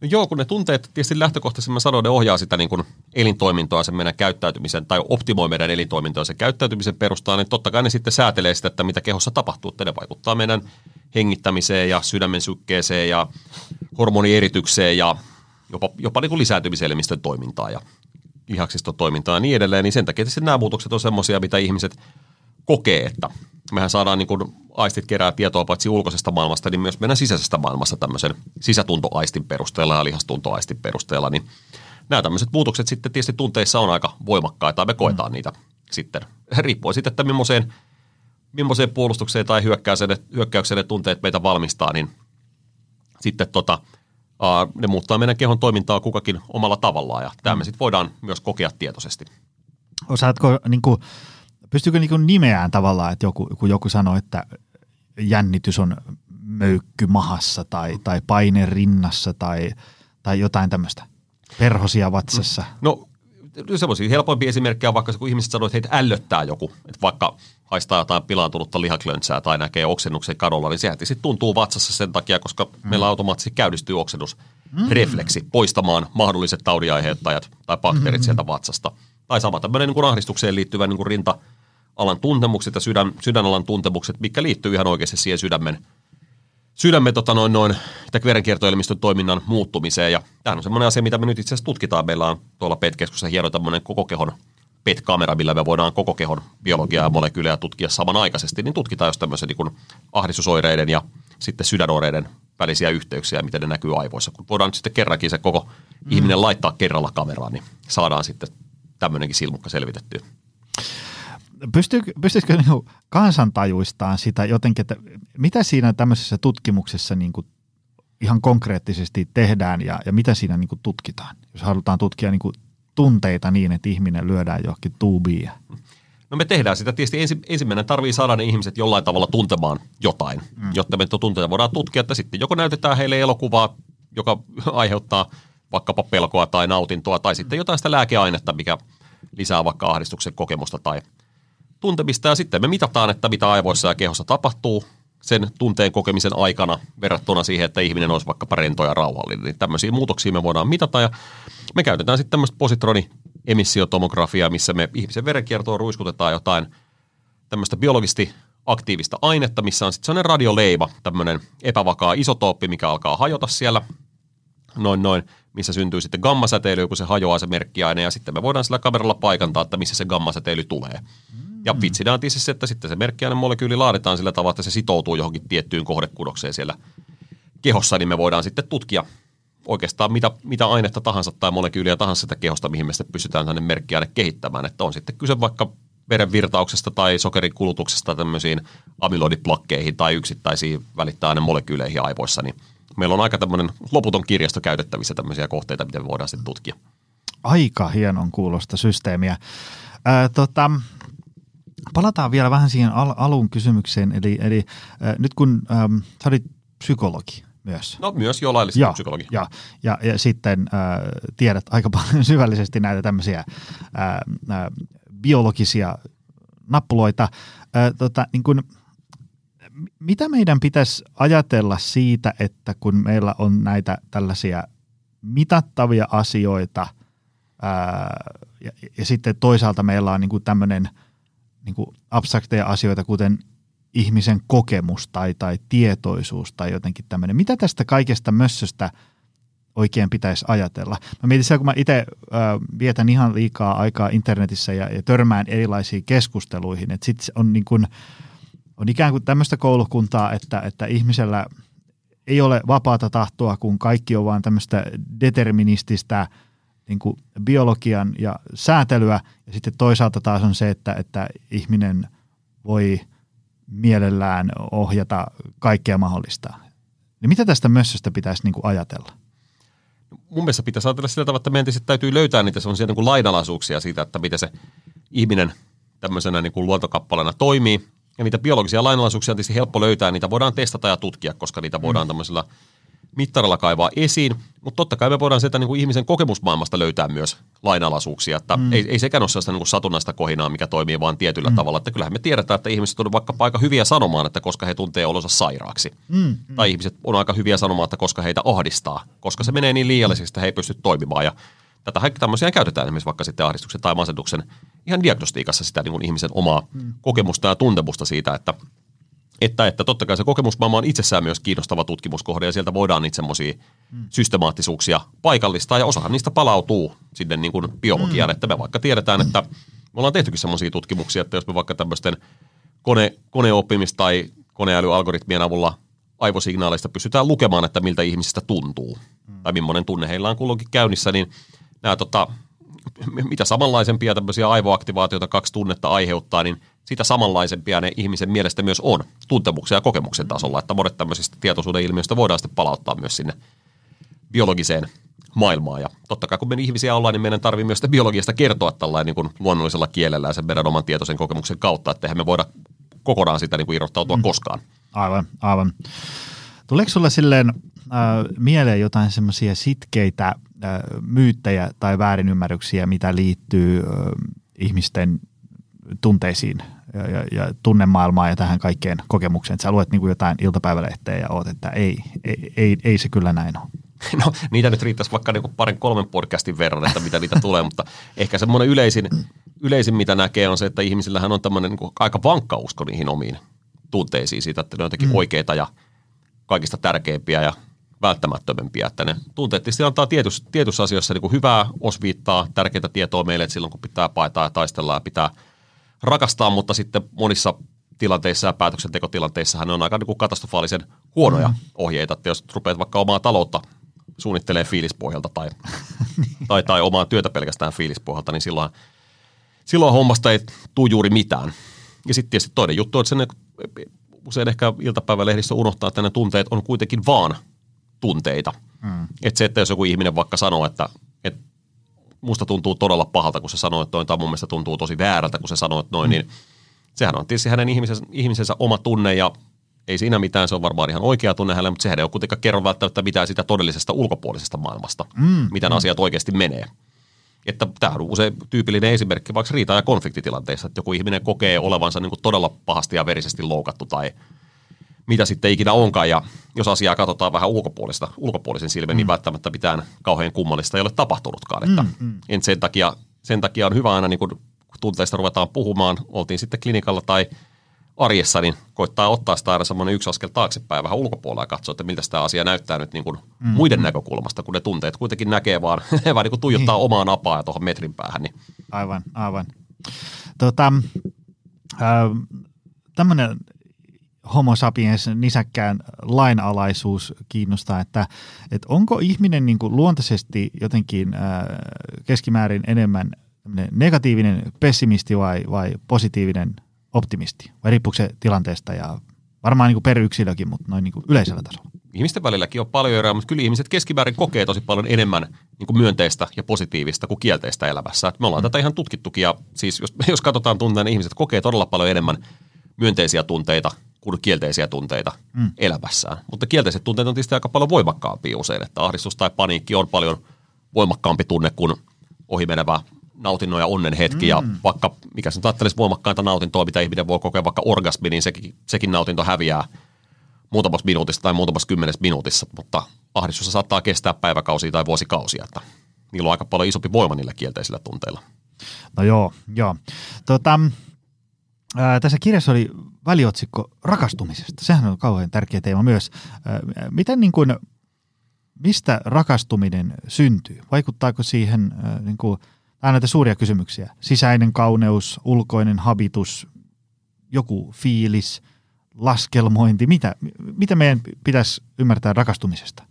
No joo, kun ne tunteet tietysti lähtökohtaisesti mä sanoin, ne ohjaa sitä niin kuin elintoimintoa, sen meidän käyttäytymisen tai optimoi meidän elintoimintoa sen käyttäytymisen perustaan, niin totta kai ne sitten säätelee sitä, että mitä kehossa tapahtuu, että ne vaikuttaa meidän hengittämiseen ja sydämen sykkeeseen ja hormonieritykseen ja jopa, jopa niin kuin lisääntymiselimistön toimintaan ja lihaksiston toimintaan ja niin edelleen, niin sen takia tietysti nämä muutokset on semmoisia, mitä ihmiset kokee, että mehän saadaan niin kuin aistit kerää tietoa paitsi ulkoisesta maailmasta, niin myös meidän sisäisestä maailmasta tämmöisen sisätuntoaistin perusteella ja lihastuntoaistin perusteella, niin nämä tämmöiset muutokset sitten tietysti tunteissa on aika voimakkaita ja me koetaan mm. niitä sitten. Riippuen sitten, että millaiseen, millaiseen puolustukseen tai hyökkäykseen, hyökkäykseen tunteet meitä valmistaa, niin sitten tota, ne muuttaa meidän kehon toimintaa kukakin omalla tavallaan ja tämä me sitten voidaan myös kokea tietoisesti. Osaatko niin kuin, pystyykö niin nimeään tavallaan, että joku, kun joku sanoo, että jännitys on möykky mahassa tai, tai paine rinnassa tai, tai jotain tämmöistä perhosia vatsassa? No semmoisia helpoimpia esimerkkejä on vaikka se, kun ihmiset sanoo, että heitä ällöttää joku, että vaikka haistaa jotain pilaantunutta lihaklöntsää tai näkee oksennuksen kadolla, niin sehän sitten tuntuu vatsassa sen takia, koska mm. meillä automaattisesti käynnistyy oksennusrefleksi mm. poistamaan mahdolliset taudiaiheuttajat tai bakteerit mm. sieltä vatsasta. Tai sama tämmöinen niin ahdistukseen liittyvä niin kuin rinta, alan tuntemukset ja sydän, sydänalan tuntemukset, mikä liittyy ihan oikeasti siihen sydämen, sydämen tota noin, noin, verenkiertoelimistön toiminnan muuttumiseen. Ja tämähän on semmoinen asia, mitä me nyt itse asiassa tutkitaan. Meillä on tuolla PET-keskuksessa hieno tämmöinen koko kehon PET-kamera, millä me voidaan koko kehon biologiaa ja molekyylejä tutkia samanaikaisesti, niin tutkitaan jos tämmöisen niin ahdistusoireiden ja sitten sydänoireiden välisiä yhteyksiä, miten ne näkyy aivoissa. Kun voidaan nyt sitten kerrankin se koko mm. ihminen laittaa kerralla kameraan, niin saadaan sitten tämmöinenkin silmukka selvitettyä pystyykö, pystyisikö niin kansantajuistaan sitä jotenkin, että mitä siinä tämmöisessä tutkimuksessa niin kuin ihan konkreettisesti tehdään ja, ja mitä siinä niin kuin tutkitaan, jos halutaan tutkia niin kuin tunteita niin, että ihminen lyödään johonkin tuubiin? No me tehdään sitä. Tietysti ensi, ensimmäinen tarvii saada ne ihmiset jollain tavalla tuntemaan jotain, mm. jotta me tunteita voidaan tutkia, että sitten joko näytetään heille elokuvaa, joka aiheuttaa vaikkapa pelkoa tai nautintoa, tai sitten jotain sitä lääkeainetta, mikä lisää vaikka ahdistuksen kokemusta tai tuntemista ja sitten me mitataan, että mitä aivoissa ja kehossa tapahtuu sen tunteen kokemisen aikana verrattuna siihen, että ihminen olisi vaikka rento ja rauhallinen. Niin tämmöisiä muutoksia me voidaan mitata ja me käytetään sitten tämmöistä positroni-emissiotomografiaa, missä me ihmisen verenkiertoon ruiskutetaan jotain tämmöistä biologisesti aktiivista ainetta, missä on sitten sellainen radioleiva, tämmöinen epävakaa isotooppi, mikä alkaa hajota siellä noin noin, missä syntyy sitten gammasäteily, kun se hajoaa se merkkiaine, ja sitten me voidaan sillä kameralla paikantaa, että missä se gammasäteily tulee. Mm. Ja mm. vitsinä on tietysti se, että sitten se merkkiainen molekyyli laaditaan sillä tavalla, että se sitoutuu johonkin tiettyyn kohdekudokseen siellä kehossa, niin me voidaan sitten tutkia oikeastaan mitä, mitä ainetta tahansa tai molekyyliä tahansa sitä kehosta, mihin me sitten pystytään tänne merkkiaine kehittämään. Että on sitten kyse vaikka verenvirtauksesta tai sokerin kulutuksesta tämmöisiin amyloidiplakkeihin tai yksittäisiin molekyyleihin aivoissa, niin meillä on aika tämmöinen loputon kirjasto käytettävissä tämmöisiä kohteita, mitä me voidaan sitten tutkia. Aika hienon kuulosta systeemiä. Ää, tota, palataan vielä vähän siihen al- alun kysymykseen, eli, eli äh, nyt kun ähm, sä olit psykologi myös. No myös jo laillisesti ja, psykologi. Ja, ja, ja sitten äh, tiedät aika paljon syvällisesti näitä tämmöisiä äh, äh, biologisia nappuloita. Äh, tota, niin kun, mitä meidän pitäisi ajatella siitä, että kun meillä on näitä tällaisia mitattavia asioita ää, ja, ja sitten toisaalta meillä on niin tämmöinen – niin kuin abstrakteja asioita, kuten ihmisen kokemus tai, tai tietoisuus tai jotenkin tämmöinen. Mitä tästä kaikesta mössöstä oikein pitäisi ajatella? Mä mietin siellä, kun mä itse vietän ihan liikaa aikaa internetissä ja, ja törmään erilaisiin keskusteluihin, että sitten on, niin on ikään kuin tämmöistä koulukuntaa, että, että ihmisellä ei ole vapaata tahtoa, kun kaikki on vaan tämmöistä determinististä niin kuin biologian ja säätelyä, ja sitten toisaalta taas on se, että, että ihminen voi – mielellään ohjata kaikkea mahdollista. Niin mitä tästä mössöstä pitäisi niin kuin ajatella? Mun mielestä pitäisi ajatella sillä tavalla, että meidän täytyy löytää niitä sellaisia niin kuin lainalaisuuksia siitä, että miten se ihminen tämmöisenä niin kuin luontokappaleena toimii. Ja niitä biologisia lainalaisuuksia on tietysti helppo löytää, niitä voidaan testata ja tutkia, koska niitä voidaan mm. tämmöisellä – mittarilla kaivaa esiin, mutta totta kai me voidaan sieltä niin kuin ihmisen kokemusmaailmasta löytää myös lainalaisuuksia, että mm. ei, ei sekään ole sellaista niin kuin satunnaista kohinaa, mikä toimii vain tietyllä mm. tavalla, että kyllähän me tiedetään, että ihmiset on vaikka aika hyviä sanomaan, että koska he tuntee olonsa sairaaksi, mm. Mm. tai ihmiset on aika hyviä sanomaan, että koska heitä ahdistaa, koska se menee niin liialliseksi, että he ei pysty toimimaan ja Tätä tämmöisiä käytetään esimerkiksi vaikka sitten ahdistuksen tai masennuksen ihan diagnostiikassa sitä niin kuin ihmisen omaa mm. kokemusta ja tuntemusta siitä, että että, että totta kai se kokemusmaailma on itsessään myös kiinnostava tutkimuskohde ja sieltä voidaan niitä semmoisia mm. systemaattisuuksia paikallistaa ja osahan niistä palautuu sinne niin kuin biologiaan, mm. että me vaikka tiedetään, että me ollaan tehtykin semmoisia tutkimuksia, että jos me vaikka tämmöisten kone, koneoppimista tai koneälyalgoritmien avulla aivosignaaleista pystytään lukemaan, että miltä ihmisistä tuntuu mm. tai millainen tunne heillä on kulloinkin käynnissä, niin nämä tota, mitä samanlaisempia tämmöisiä aivoaktivaatioita kaksi tunnetta aiheuttaa, niin sitä samanlaisempia ne ihmisen mielestä myös on tuntemuksen ja kokemuksen tasolla, että monet tämmöisistä tietoisuuden ilmiöistä voidaan sitten palauttaa myös sinne biologiseen maailmaan. Ja totta kai kun me ihmisiä ollaan, niin meidän tarvii myös sitä biologiasta kertoa tällainen niin kuin luonnollisella kielellä ja sen meidän oman tietoisen kokemuksen kautta, että eihän me voida kokonaan sitä niin kuin irrottautua mm. koskaan. Aivan, aivan. Tuleeko sulle silleen äh, mieleen jotain semmoisia sitkeitä myyttejä tai väärinymmärryksiä, mitä liittyy äh, ihmisten tunteisiin ja, ja, ja tunnemaailmaan ja tähän kaikkeen kokemukseen. sä luet niin kuin jotain iltapäivälehteä ja oot, että ei, ei, ei, ei se kyllä näin ole. No niitä nyt riittäisi vaikka niin parin kolmen podcastin verran, että mitä niitä tulee, mutta ehkä semmoinen yleisin, yleisin, mitä näkee, on se, että ihmisillähän on tämmöinen niin aika vankka usko niihin omiin tunteisiin siitä, että ne on jotenkin mm. oikeita ja kaikista tärkeimpiä ja välttämättömempiä, että ne tunteet tietysti antaa tietyssä, tietyssä asioissa niin kuin hyvää osviittaa, tärkeitä tietoa meille, että silloin kun pitää paitaa ja taistella ja pitää – rakastaa, mutta sitten monissa tilanteissa ja päätöksentekotilanteissa hän on aika niin kuin katastrofaalisen huonoja mm. ohjeita. Että jos rupeat vaikka omaa taloutta suunnittelee fiilispohjalta tai, niin. tai, tai omaa työtä pelkästään fiilispohjalta, niin silloin, silloin hommasta ei tule juuri mitään. Ja sitten tietysti toinen juttu, että sen usein ehkä iltapäivälehdissä unohtaa, että ne tunteet on kuitenkin vaan tunteita. Mm. Että se, että jos joku ihminen vaikka sanoo, että, että musta tuntuu todella pahalta, kun se sanoo, että noin, tai mun mielestä tuntuu tosi väärältä, kun se sanoo, että noin, mm. niin sehän on tietysti hänen ihmisensä, ihmisensä oma tunne ja ei siinä mitään, se on varmaan ihan oikea tunne hänelle, mutta sehän ei ole kuitenkaan kerro välttämättä mitään sitä todellisesta ulkopuolisesta maailmasta, mm. miten mm. asiat oikeasti menee. Että tämä on usein tyypillinen esimerkki vaikka riita- ja konfliktitilanteissa, että joku ihminen kokee olevansa niin kuin todella pahasti ja verisesti loukattu tai – mitä sitten ikinä onkaan. Ja jos asiaa katsotaan vähän ulkopuolista, ulkopuolisen silmin, niin mm. niin välttämättä mitään kauhean kummallista ei ole tapahtunutkaan. Että mm, mm. sen, takia, sen takia on hyvä aina, niin kun tunteista ruvetaan puhumaan, oltiin sitten klinikalla tai arjessa, niin koittaa ottaa sitä aina semmoinen yksi askel taaksepäin vähän ulkopuolella ja katsoa, että miltä tämä asia näyttää nyt niin kuin mm, muiden mm. näkökulmasta, kun ne tunteet kuitenkin näkee vaan, vaan niin kuin tuijottaa niin. omaa napaa ja tuohon metrin päähän. Niin. Aivan, aivan. Tota, äh, tämmöinen homo sapiens nisäkkään lainalaisuus kiinnostaa, että, että onko ihminen niin kuin luontaisesti jotenkin äh, keskimäärin enemmän negatiivinen pessimisti vai, vai positiivinen optimisti? Vai riippuuko se tilanteesta ja varmaan niin kuin per yksilökin, mutta noin niin kuin yleisellä tasolla? Ihmisten välilläkin on paljon eroa, mutta kyllä ihmiset keskimäärin kokee tosi paljon enemmän niin kuin myönteistä ja positiivista kuin kielteistä elämässä. me ollaan mm. tätä ihan tutkittukin ja siis jos, jos katsotaan tunteja, niin ihmiset kokee todella paljon enemmän myönteisiä tunteita kuin kielteisiä tunteita mm. elämässään. Mutta kielteiset tunteet on tietysti aika paljon voimakkaampia usein, että ahdistus tai paniikki on paljon voimakkaampi tunne kuin ohimenevä nautinnon ja onnen hetki. Mm. Ja vaikka, mikä se ajattelisi voimakkainta nautintoa, mitä ihminen voi kokea vaikka orgasmi, niin sekin, sekin nautinto häviää muutamassa minuutissa tai muutamassa kymmenessä minuutissa, mutta ahdistus saattaa kestää päiväkausia tai vuosikausia, että niillä on aika paljon isompi voima niillä kielteisillä tunteilla. No joo, joo. Tota, ää, tässä kirjassa oli väliotsikko rakastumisesta. Sehän on kauhean tärkeä teema myös. Miten niin kuin, mistä rakastuminen syntyy? Vaikuttaako siihen niin kuin, Tämä näitä suuria kysymyksiä. Sisäinen kauneus, ulkoinen habitus, joku fiilis, laskelmointi. Mitä, mitä meidän pitäisi ymmärtää rakastumisesta?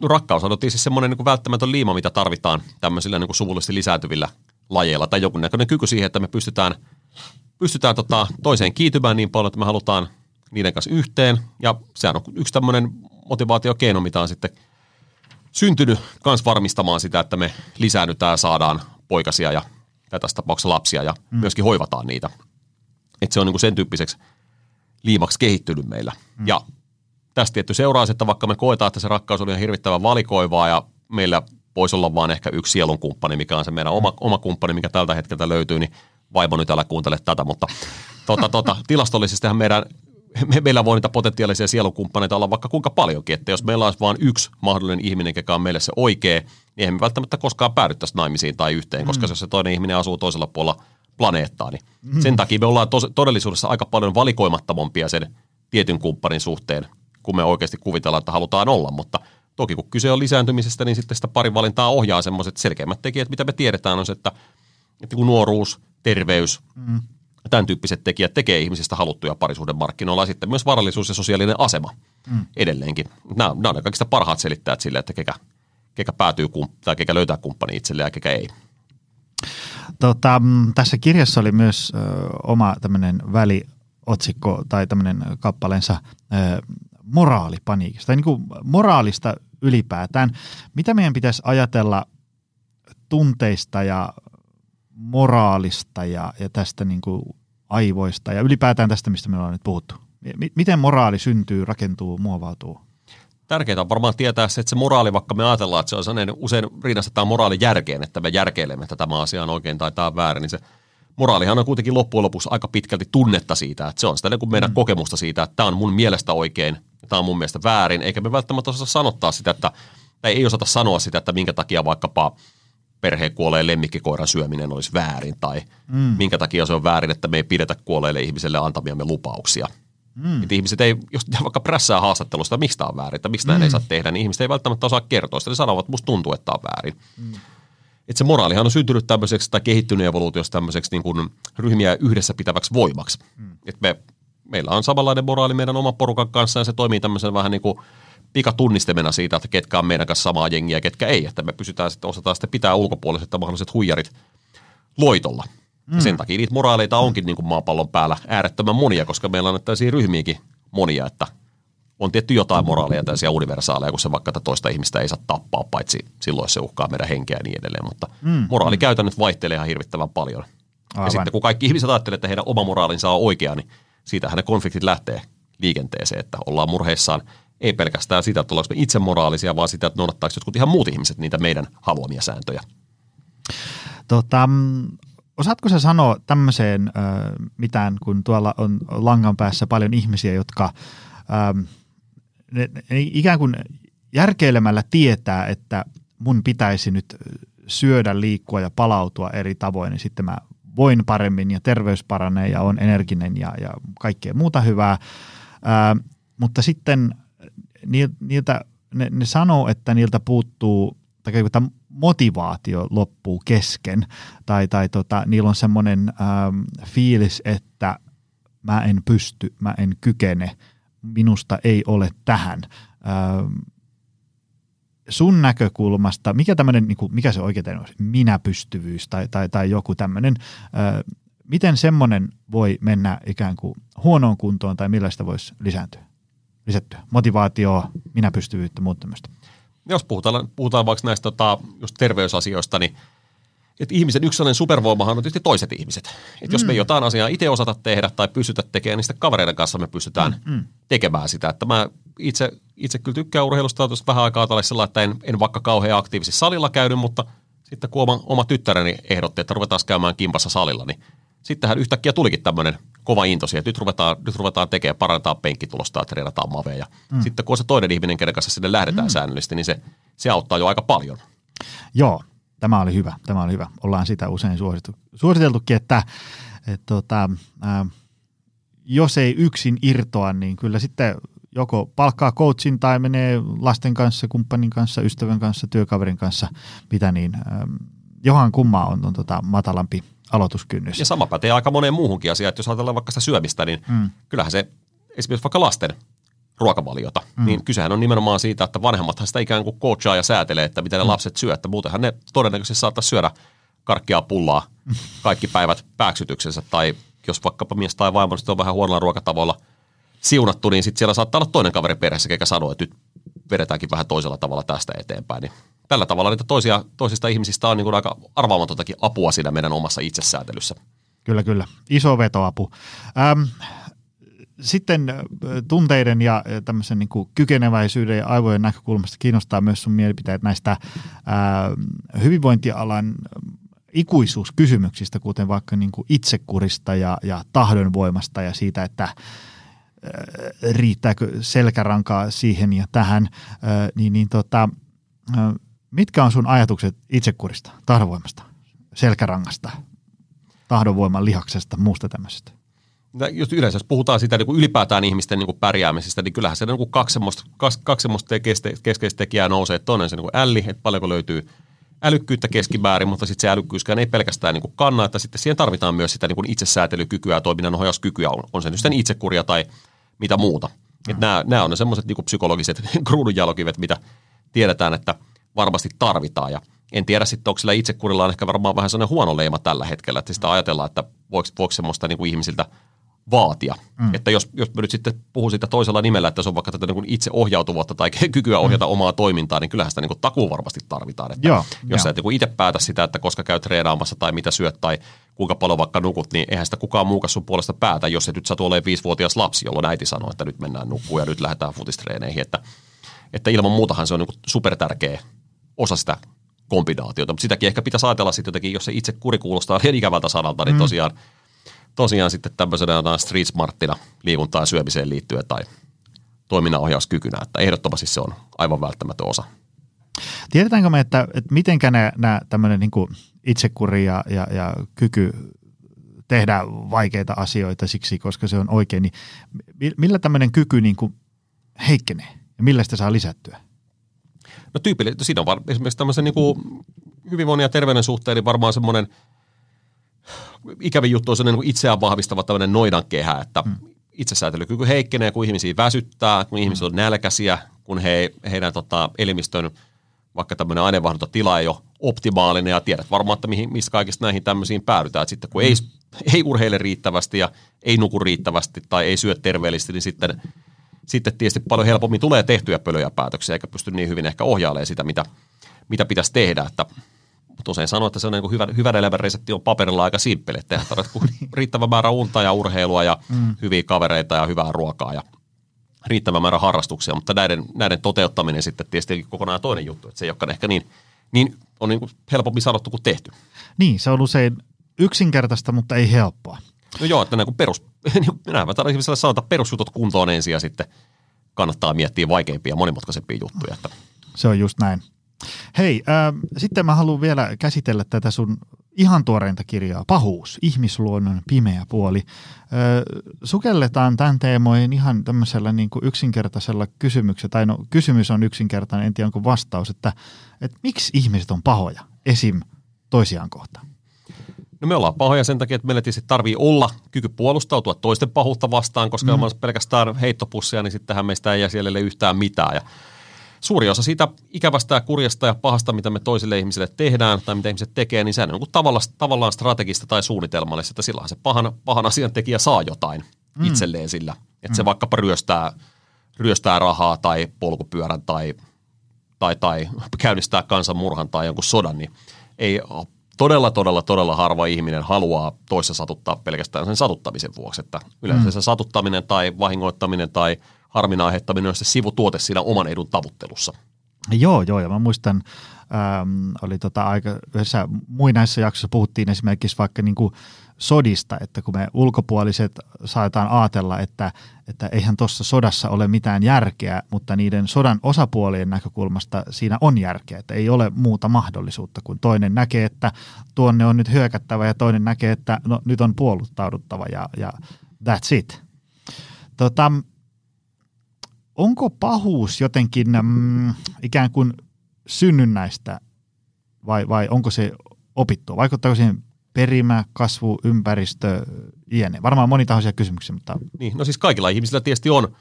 No rakkaus on siis semmoinen niin välttämätön liima, mitä tarvitaan tämmöisillä niin kuin suvullisesti lisääntyvillä lajeilla tai joku näköinen kyky siihen, että me pystytään, pystytään tota toiseen kiitymään niin paljon, että me halutaan niiden kanssa yhteen. Ja sehän on yksi tämmöinen motivaatiokeino, mitä on sitten – syntynyt myös varmistamaan sitä, että me lisäännytään ja saadaan poikasia ja, ja tässä tapauksessa lapsia ja mm. myöskin hoivataan niitä. Että se on niin kuin sen tyyppiseksi liimaksi kehittynyt meillä. Mm. Ja tästä tietty seuraa, että vaikka me koetaan, että se rakkaus on ihan hirvittävän valikoivaa ja meillä voisi olla vain ehkä yksi sielun kumppani, mikä on se meidän oma, oma kumppani, mikä tältä hetkeltä löytyy, niin vaimo nyt älä kuuntele tätä, mutta tota, tota, tilastollisestihan meidän me, meillä voi niitä potentiaalisia sielukumppaneita olla vaikka kuinka paljonkin, että jos meillä olisi vain yksi mahdollinen ihminen, joka on meille se oikea, niin eihän me välttämättä koskaan päädyttäisi naimisiin tai yhteen, koska mm. jos se toinen ihminen asuu toisella puolella planeettaa, niin mm. sen takia me ollaan tos, todellisuudessa aika paljon valikoimattomampia sen tietyn kumppanin suhteen, kun me oikeasti kuvitellaan, että halutaan olla, mutta toki kun kyse on lisääntymisestä, niin sitten sitä parin valintaa ohjaa semmoiset selkeimmät tekijät, mitä me tiedetään on se, että, että kun nuoruus, terveys, mm tämän tyyppiset tekijät tekee ihmisistä haluttuja parisuuden markkinoilla ja sitten myös varallisuus ja sosiaalinen asema mm. edelleenkin. Nämä, nämä on kaikista parhaat selittäjät sille, että kekä, kekä päätyy tai kekä löytää kumppani itselleen ja kekä ei. Tota, mm, tässä kirjassa oli myös ö, oma tämmöinen väliotsikko tai tämmöinen kappaleensa ö, moraalipaniikista, tai niin kuin moraalista ylipäätään. Mitä meidän pitäisi ajatella tunteista ja moraalista ja, ja tästä niin kuin aivoista ja ylipäätään tästä, mistä me ollaan nyt puhuttu? Miten moraali syntyy, rakentuu, muovautuu? Tärkeää on varmaan tietää se, että se moraali, vaikka me ajatellaan, että se on sellainen, usein rinnastetaan moraali järkeen, että me järkeilemme, että tämä asia on oikein tai tämä on väärin, niin se moraalihan on kuitenkin loppujen lopuksi aika pitkälti tunnetta siitä, että se on sitä niin kuin meidän mm. kokemusta siitä, että tämä on mun mielestä oikein ja tämä on mun mielestä väärin, eikä me välttämättä osata sanottaa sitä, että, tai ei osata sanoa sitä, että minkä takia vaikkapa – perheen kuolleen lemmikkikoiran syöminen olisi väärin tai mm. minkä takia se on väärin, että me ei pidetä kuolleille ihmiselle antamiamme lupauksia. Mm. Että ihmiset ei, jos vaikka prässää haastattelusta, miksi tämä on väärin, että miksi mm. ei saa tehdä, niin ihmiset ei välttämättä osaa kertoa sitä. Ne sanovat, että musta tuntuu, että tämä on väärin. Mm. Että se moraalihan on syntynyt tämmöiseksi tai kehittynyt evoluutiossa tämmöiseksi niin kuin ryhmiä yhdessä pitäväksi voimaksi. Mm. Että me, meillä on samanlainen moraali meidän oman porukan kanssa ja se toimii tämmöisen vähän niin kuin – pikatunnistemena siitä, että ketkä on meidän kanssa samaa jengiä ja ketkä ei. Että me pysytään sitten, osataan sitten pitää ulkopuoliset mahdolliset huijarit loitolla. Mm. Ja sen takia niitä moraaleita onkin niin kuin maapallon päällä äärettömän monia, koska meillä on tällaisia ryhmiäkin monia, että on tietty jotain moraaleja tällaisia universaaleja, kun se vaikka että toista ihmistä ei saa tappaa, paitsi silloin se uhkaa meidän henkeä ja niin edelleen. Mutta mm. moraalikäytännöt vaihtelee ihan hirvittävän paljon. Aivan. Ja sitten kun kaikki ihmiset ajattelevat, että heidän oma moraalinsa on oikea, niin siitähän ne konfliktit lähtee liikenteeseen, että ollaan murheissaan – ei pelkästään sitä, että ollaanko me itse moraalisia, vaan sitä, että noudattaako jotkut ihan muut ihmiset niitä meidän haluamia sääntöjä. Tota, mm, osaatko sä sanoa tämmöiseen äh, mitään, kun tuolla on langan päässä paljon ihmisiä, jotka ähm, ne, ne ikään kuin järkeilemällä tietää, että mun pitäisi nyt syödä, liikkua ja palautua eri tavoin, niin sitten mä voin paremmin ja terveys paranee ja on energinen ja, ja kaikkea muuta hyvää. Äh, mutta sitten niiltä, ne, ne sanoo, että niiltä puuttuu, tai tämä motivaatio loppuu kesken, tai, tai tota, niillä on semmoinen ähm, fiilis, että mä en pysty, mä en kykene, minusta ei ole tähän. Ähm, sun näkökulmasta, mikä tämmöinen, niin mikä se oikein on, minäpystyvyys tai, tai, tai joku tämmöinen, äh, miten semmoinen voi mennä ikään kuin huonoon kuntoon tai millä sitä voisi lisääntyä? Lisättyä? Motivaatio, minäpystyvyyttä, muuta tämmöistä. Jos puhutaan, puhutaan vaikka näistä tota, just terveysasioista, niin että ihmisen yksi sellainen supervoimahan on tietysti toiset ihmiset. Että mm. jos me mm. jotain asiaa itse osata tehdä tai pystytä tekemään, niin sitten kavereiden kanssa me pystytään mm. mm. tekemään sitä. Että mä itse, itse kyllä tykkään urheilusta, vähän aikaa tällä sellainen, että en, en vaikka kauhean aktiivisesti salilla käynyt, mutta sitten kun oma, oma tyttäreni ehdotti, että ruvetaan käymään kimpassa salilla, niin sittenhän yhtäkkiä tulikin tämmöinen kova into siihen, että nyt ruvetaan, nyt ruvetaan tekemään, parantaa penkkitulosta ja treenataan maveja. Mm. Sitten kun on se toinen ihminen, kenen kanssa sinne lähdetään mm. säännöllisesti, niin se, se auttaa jo aika paljon. Joo, tämä oli hyvä, tämä oli hyvä. Ollaan sitä usein suositeltu, suositeltukin, että et, tota, ää, jos ei yksin irtoa, niin kyllä sitten joko palkkaa coachin tai menee lasten kanssa, kumppanin kanssa, ystävän kanssa, työkaverin kanssa, mitä niin. Ähm, johan kummaa on, on tota matalampi aloituskynnys. Ja sama pätee aika moneen muuhunkin asiaan, että jos ajatellaan vaikka sitä syömistä, niin mm. kyllähän se esimerkiksi vaikka lasten ruokavaliota, mm. niin kysehän on nimenomaan siitä, että vanhemmathan sitä ikään kuin coachaa ja säätelee, että mitä ne mm. lapset syö, että muutenhan ne todennäköisesti saattaisi syödä karkkia pullaa kaikki päivät pääksytyksensä, tai jos vaikkapa mies tai vaimo on vähän huonolla ruokatavoilla siunattu, niin sitten siellä saattaa olla toinen kaveri perheessä, joka sanoo, että nyt vedetäänkin vähän toisella tavalla tästä eteenpäin. Niin tällä tavalla niitä toisia, toisista ihmisistä on niin kuin aika arvaamatontakin apua siinä meidän omassa itsesäätelyssä. Kyllä, kyllä. Iso vetoapu. Ähm, sitten tunteiden ja tämmöisen niin kuin kykeneväisyyden ja aivojen näkökulmasta kiinnostaa myös sun mielipiteet näistä ää, hyvinvointialan ikuisuuskysymyksistä, kuten vaikka niin kuin itsekurista ja, ja tahdonvoimasta ja siitä, että ää, riittääkö selkärankaa siihen ja tähän, ää, niin, niin tota, ää, mitkä on sun ajatukset itsekurista, tahdonvoimasta, selkärangasta, tahdonvoiman lihaksesta, muusta tämmöisestä? just yleensä, jos puhutaan siitä niin kuin ylipäätään ihmisten niin kuin pärjäämisestä, niin kyllähän se niin kuin kaksi semmoista, kaksi semmoista keskeistä tekijää nousee. Toinen se niin kuin älli, että paljonko löytyy älykkyyttä keskimäärin, mutta sitten se älykkyyskään ei pelkästään niin kuin kanna, että sitten siihen tarvitaan myös sitä niin kuin itsesäätelykykyä ja toiminnan ohjauskykyä, on, on se nyt sitten itsekuria tai mitä muuta. Mm. Nämä, nämä on ne semmoiset niin psykologiset kruununjalokivet, mitä tiedetään, että varmasti tarvitaan. Ja en tiedä sitten, onko sillä itsekurilla on ehkä varmaan vähän sellainen huono leima tällä hetkellä, että sitä ajatellaan, että voiko, voiko semmoista niin kuin ihmisiltä – vaatia. Mm. Että jos, jos mä nyt sitten puhun siitä toisella nimellä, että se on vaikka tätä niin itse ohjautuvuutta tai kykyä ohjata mm. omaa toimintaa, niin kyllähän sitä niin takuu varmasti tarvitaan. Että Joo, jos jo. sä et niin itse päätä sitä, että koska käy treenaamassa tai mitä syöt tai kuinka paljon vaikka nukut, niin eihän sitä kukaan muukas sun puolesta päätä, jos se nyt satu olemaan viisivuotias lapsi, jolloin äiti sanoo, että nyt mennään nukkuun ja nyt lähdetään futistreeneihin. Että, että ilman muutahan se on niin super tärkeä osa sitä kombinaatiota, mutta sitäkin ehkä pitäisi ajatella sitten jotenkin, jos se itse kuri kuulostaa liian ikävältä sanalta, niin mm. tosiaan – tosiaan sitten tämmöisenä street smarttina liikuntaan ja syömiseen liittyen tai toiminnanohjauskykynä, että ehdottomasti se on aivan välttämätön osa. Tiedetäänkö me, että, että mitenkä nämä tämmöinen niin itsekuri ja, ja, ja kyky tehdä vaikeita asioita siksi, koska se on oikein, niin millä tämmöinen kyky niin kuin heikkenee ja millä sitä saa lisättyä? No tyypillisesti, siinä on var, esimerkiksi tämmöisen niin kuin hyvinvoinnin ja terveyden suhteen niin varmaan semmoinen – ikävin juttu on sellainen niin itseään vahvistava tämmöinen noidan kehä, että mm. itsesäätelykyky heikkenee, kun ihmisiä väsyttää, kun ihmiset on nälkäisiä, kun he, heidän tota, elimistön vaikka tämmöinen aineenvaihduntotila ei ole optimaalinen ja tiedät varmaan, että mihin, mistä kaikista näihin tämmöisiin päädytään. Että sitten kun mm. ei, ei urheile riittävästi ja ei nuku riittävästi tai ei syö terveellisesti, niin sitten, sitten tietysti paljon helpommin tulee tehtyjä pölöjä päätöksiä eikä pysty niin hyvin ehkä ohjailemaan sitä, mitä, mitä pitäisi tehdä. Että mutta usein sanoo, että se on niin hyvä, hyvän elämän resepti on paperilla aika simppeli, että tarvitset riittävä määrä unta ja urheilua ja mm. hyviä kavereita ja hyvää ruokaa ja riittävä määrä harrastuksia, mutta näiden, näiden toteuttaminen sitten tietysti kokonaan toinen juttu, että se ei olekaan ehkä niin, niin on niin kuin helpompi sanottu kuin tehty. Niin, se on usein yksinkertaista, mutta ei helppoa. No joo, että perus, niin näin mä tarvitsen että perusjutut kuntoon ensin ja sitten kannattaa miettiä vaikeimpia ja monimutkaisempia juttuja. Että. Se on just näin. Hei, äh, sitten mä haluan vielä käsitellä tätä sun ihan tuoreinta kirjaa, Pahuus, ihmisluonnon pimeä puoli. Äh, sukelletaan tämän teemoihin ihan tämmöisellä niin kuin yksinkertaisella kysymyksellä, tai no kysymys on yksinkertainen, en tiedä onko vastaus, että, että miksi ihmiset on pahoja esim. toisiaan kohtaan? No me ollaan pahoja sen takia, että meillä tietysti tarvii olla kyky puolustautua toisten pahuutta vastaan, koska mm. on pelkästään heittopussia, niin sittenhän meistä ei jää siellä yhtään mitään. Ja suuri osa siitä ikävästä ja kurjasta ja pahasta, mitä me toisille ihmisille tehdään tai mitä ihmiset tekee, niin se on niin tavallaan, tavallaan strategista tai suunnitelmallista, että silloin se pahan, pahan asian tekijä saa jotain mm. itselleen sillä. Että mm. se vaikkapa ryöstää, ryöstää rahaa tai polkupyörän tai, tai, tai käynnistää kansanmurhan tai jonkun sodan, niin ei todella, todella, todella harva ihminen haluaa toissa satuttaa pelkästään sen satuttamisen vuoksi. Että yleensä mm. se satuttaminen tai vahingoittaminen tai harmin aiheuttaminen on se sivutuote siinä oman edun tavuttelussa. Joo, joo, ja mä muistan, ähm, oli tota aika, yhdessä muinaisessa jaksossa puhuttiin esimerkiksi vaikka niin kuin sodista, että kun me ulkopuoliset saataan ajatella, että, että eihän tuossa sodassa ole mitään järkeä, mutta niiden sodan osapuolien näkökulmasta siinä on järkeä, että ei ole muuta mahdollisuutta, kun toinen näkee, että tuonne on nyt hyökättävä ja toinen näkee, että no, nyt on puolustauduttava ja, ja that's it. Tota, onko pahuus jotenkin mm, ikään kuin synnynnäistä vai, vai onko se opittua? Vaikuttaako siihen perimä, kasvu, ympäristö, iene? Varmaan monitahoisia kysymyksiä, mutta... Niin, no siis kaikilla ihmisillä tietysti on,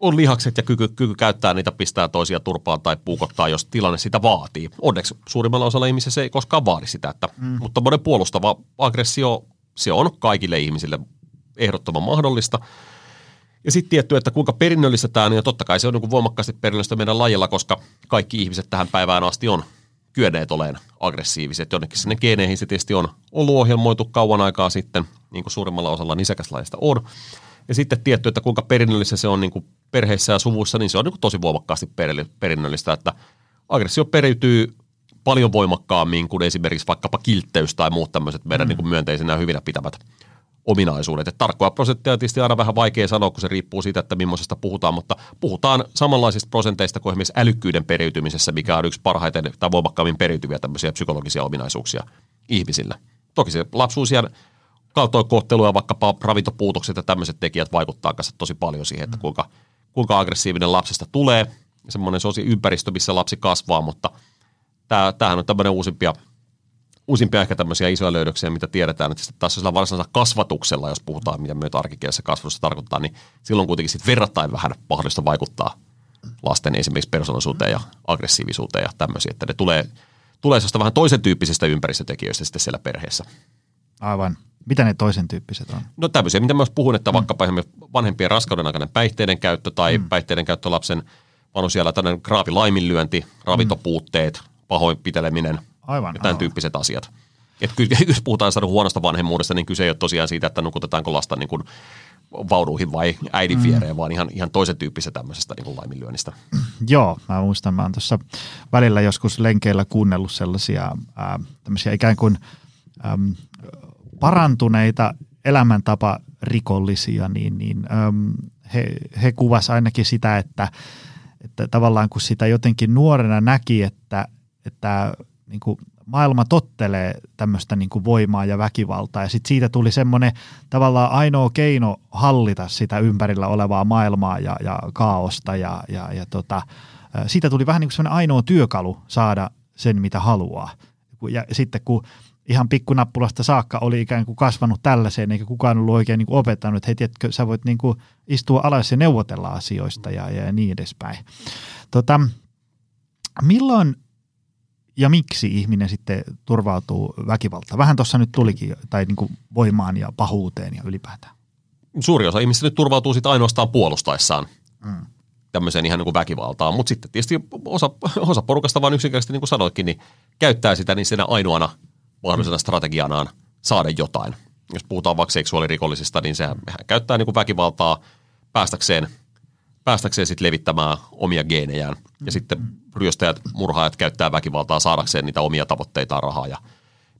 on lihakset ja kyky, kyky käyttää niitä, pistää toisia turpaan tai puukottaa, jos tilanne sitä vaatii. Onneksi suurimmalla osalla ihmisistä se ei koskaan vaadi sitä, että, mm. mutta monen puolustava aggressio, se on kaikille ihmisille ehdottoman mahdollista. Ja sitten tietty, että kuinka perinnöllistä tämä on, ja totta kai se on niin voimakkaasti perinnöllistä meidän lajilla, koska kaikki ihmiset tähän päivään asti on kyenneet olemaan aggressiiviset. Jonnekin sinne geeneihin se tietysti on ollut ohjelmoitu kauan aikaa sitten, niin kuin suurimmalla osalla nisäkäslajista on. Ja sitten tietty, että kuinka perinnöllistä se on niin kuin perheissä ja suvuissa, niin se on niin kuin tosi voimakkaasti perinnöllistä, että aggressio periytyy paljon voimakkaammin kuin esimerkiksi vaikkapa kiltteys tai muut tämmöiset meidän mm. niin kuin myönteisenä ja hyvinä pitävät ominaisuudet. Et tarkkoja prosentteja tietysti aina vähän vaikea sanoa, kun se riippuu siitä, että millaisesta puhutaan, mutta puhutaan samanlaisista prosenteista kuin esimerkiksi älykkyyden periytymisessä, mikä on yksi parhaiten tai voimakkaammin periytyviä tämmöisiä psykologisia ominaisuuksia ihmisillä. Toki se lapsuusien kaltoinkohtelu ja vaikkapa ravintopuutokset ja tämmöiset tekijät vaikuttaa kanssa tosi paljon siihen, että kuinka, kuinka aggressiivinen lapsesta tulee. Semmoinen se on ympäristö, missä lapsi kasvaa, mutta tämähän on tämmöinen uusimpia – uusimpia ehkä tämmöisiä isoja löydöksiä, mitä tiedetään, että sitten taas sillä varsinaisella kasvatuksella, jos puhutaan, mitä myötä arkikielessä kasvatusta tarkoittaa, niin silloin kuitenkin sitten verrattain vähän mahdollista vaikuttaa lasten esimerkiksi persoonallisuuteen ja aggressiivisuuteen ja tämmöisiä, että ne tulee, tulee vähän toisen tyyppisistä ympäristötekijöistä sitten siellä perheessä. Aivan. Mitä ne toisen tyyppiset on? No tämmöisiä, mitä myös puhun, että mm. vaikkapa vanhempien raskauden aikainen päihteiden käyttö tai mm. päihteiden käyttö lapsen siellä tämmöinen graavi laiminlyönti, ravintopuutteet, pahoinpiteleminen – Aivan, ja tämän aivan. tyyppiset asiat. Et jos puhutaan huonosta vanhemmuudesta, niin kyse ei ole tosiaan siitä, että nukutetaanko lasta niin kuin vaunuihin vai äidin mm. viereen, mm. vaan ihan, ihan toisen tyyppisestä tämmöisestä niin kuin laiminlyönnistä. Joo, mä muistan, mä oon tuossa välillä joskus lenkeillä kuunnellut sellaisia ää, tämmöisiä ikään kuin äm, parantuneita elämäntapa rikollisia, niin, niin äm, he, he kuvas ainakin sitä, että, että tavallaan kun sitä jotenkin nuorena näki, että, että niin kuin maailma tottelee tämmöistä niin kuin voimaa ja väkivaltaa ja sitten siitä tuli semmoinen tavallaan ainoa keino hallita sitä ympärillä olevaa maailmaa ja, ja kaaosta ja, ja, ja tota, siitä tuli vähän niin kuin semmoinen ainoa työkalu saada sen, mitä haluaa. Ja sitten kun ihan pikkunappulasta saakka oli ikään kuin kasvanut tällaiseen, eikä kukaan ollut oikein niin kuin opettanut, että hei, tiedätkö, sä voit niin kuin istua alas ja neuvotella asioista ja, ja niin edespäin. Tota, milloin ja miksi ihminen sitten turvautuu väkivaltaan? Vähän tuossa nyt tulikin, tai niin kuin voimaan ja pahuuteen ja ylipäätään. Suuri osa ihmisistä nyt turvautuu sitten ainoastaan puolustaessaan mm. tämmöiseen ihan niin kuin väkivaltaan, mutta sitten tietysti osa, osa porukasta vaan yksinkertaisesti, niin kuin sanoitkin, niin käyttää sitä niin siinä ainoana mahdollisena mm. strategianaan saada jotain. Jos puhutaan vaikka seksuaalirikollisista, niin sehän käyttää niin kuin väkivaltaa päästäkseen, päästäkseen sitten levittämään omia geenejään. Ja sitten ryöstäjät, murhaajat käyttää väkivaltaa saadakseen niitä omia tavoitteitaan rahaa ja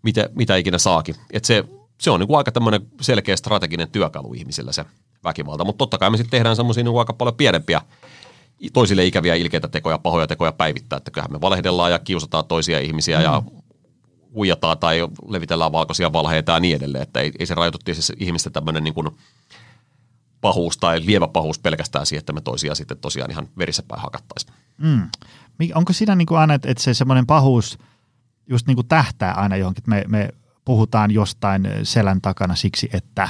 mitä, mitä ikinä saakin. Et se, se on niinku aika tämmöinen selkeä strateginen työkalu ihmisillä se väkivalta, mutta totta kai me sitten tehdään semmoisia niinku aika paljon pienempiä toisille ikäviä ilkeitä tekoja, pahoja tekoja päivittää, että kyllähän me valehdellaan ja kiusataan toisia ihmisiä mm. ja huijataan tai levitellään valkoisia valheita ja niin edelleen, että ei, ei se rajoitu tietysti ihmisten tämmöinen niin kuin pahuus tai lievä pahuus pelkästään siihen, että me toisia sitten tosiaan ihan verissä päin hakattaisiin. Mm onko siinä niin kuin aina, että se semmoinen pahuus just niin kuin tähtää aina johonkin, että me, me puhutaan jostain selän takana siksi, että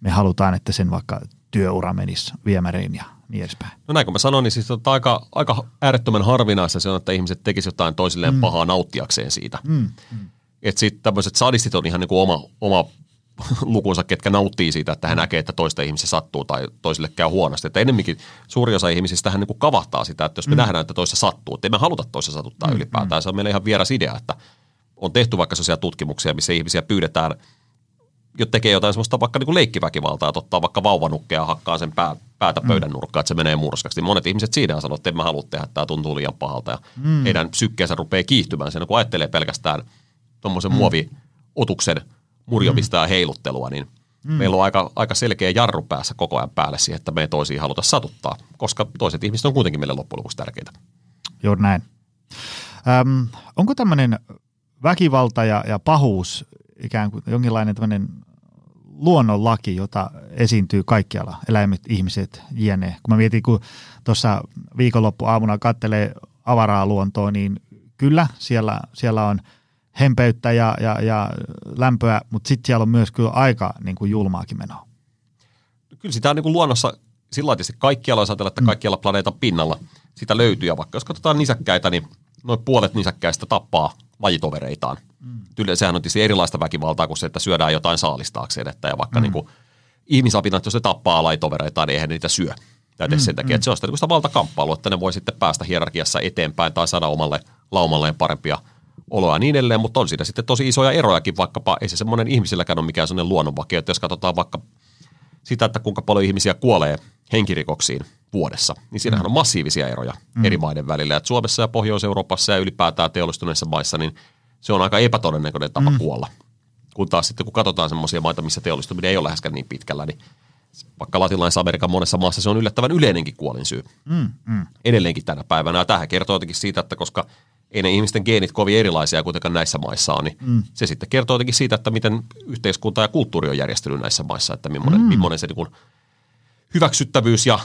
me halutaan, että sen vaikka työura menisi viemäriin ja niin edespäin. No näin kun mä sanoin, niin siis tota aika, aika äärettömän harvinaista se on, että ihmiset tekisivät jotain toisilleen mm. pahaa nauttiakseen siitä. Mm. Mm. Että sitten tämmöiset sadistit on ihan niin kuin oma, oma lukunsa, ketkä nauttii siitä, että hän näkee, että toista ihmisiä sattuu tai toisille käy huonosti. Että enemmänkin suuri osa ihmisistä hän niin kavahtaa sitä, että jos me mm. nähdään, että toista sattuu, että ei me haluta toista satuttaa mm. ylipäätään. Se on meille ihan vieras idea, että on tehty vaikka sellaisia tutkimuksia, missä ihmisiä pyydetään, jo tekee jotain sellaista vaikka niin kuin leikkiväkivaltaa, että ottaa vaikka vauvanukkeja ja hakkaa sen pää, päätä mm. pöydän nurkkaan, että se menee murskaksi. Niin monet ihmiset siinä sanoo, että en mä halua tehdä, tämä tuntuu liian pahalta ja mm. heidän sykkeensä rupeaa kiihtymään sen, kun ajattelee pelkästään tuommoisen mm. muoviotuksen – murjomista mm. ja heiluttelua, niin mm. meillä on aika, aika selkeä jarru päässä koko ajan päälle siihen, että me ei toisiin haluta satuttaa, koska toiset ihmiset on kuitenkin meille loppujen lopuksi tärkeitä. Juuri näin. Öm, onko tämmöinen väkivalta ja, ja pahuus ikään kuin jonkinlainen tämmöinen luonnonlaki, jota esiintyy kaikkialla, eläimet, ihmiset, jne. Kun mä mietin, kun tuossa viikonloppuaamuna kattelee avaraa luontoa, niin kyllä siellä, siellä on hempeyttä ja, ja, ja lämpöä, mutta sitten siellä on myös kyllä aika niin kuin julmaakin menoa. Kyllä sitä on niin kuin luonnossa sillä tietysti kaikkialla, jos ajatellaan, että mm. kaikkialla planeetan pinnalla sitä löytyy. Ja vaikka jos katsotaan nisäkkäitä, niin noin puolet nisäkkäistä tappaa lajitovereitaan. Mm. Sehän on tietysti erilaista väkivaltaa kuin se, että syödään jotain saalistaakseen. Että ja vaikka mm. niin kuin, ihmisapinat, jos se tappaa lajitovereitaan, niin eihän niitä syö. Tai mm, sen takia, mm. että se on sitä, niin sitä valtakamppailua, että ne voi sitten päästä hierarkiassa eteenpäin tai saada omalle laumalleen parempia oloa ja niin edelleen, mutta on siinä sitten tosi isoja erojakin, vaikkapa ei se semmoinen ihmisilläkään ole mikään sellainen luonnonvakio, että jos katsotaan vaikka sitä, että kuinka paljon ihmisiä kuolee henkirikoksiin vuodessa, niin siinähän mm. on massiivisia eroja mm. eri maiden välillä. Et Suomessa ja Pohjois-Euroopassa ja ylipäätään teollistuneissa maissa, niin se on aika epätodennäköinen tapa mm. kuolla. Kun taas sitten kun katsotaan semmoisia maita, missä teollistuminen ei ole läheskään niin pitkällä, niin vaikka latinalaisen Amerikan monessa maassa se on yllättävän yleinenkin kuolinsyy. Mm, mm. Edelleenkin tänä päivänä. Ja tähän kertoo jotenkin siitä, että koska ei ne ihmisten geenit kovin erilaisia kuitenkaan näissä maissa on, niin mm. se sitten kertoo jotenkin siitä, että miten yhteiskunta ja kulttuuri on järjestynyt näissä maissa, että millainen, mm. millainen se niin kuin hyväksyttävyys ja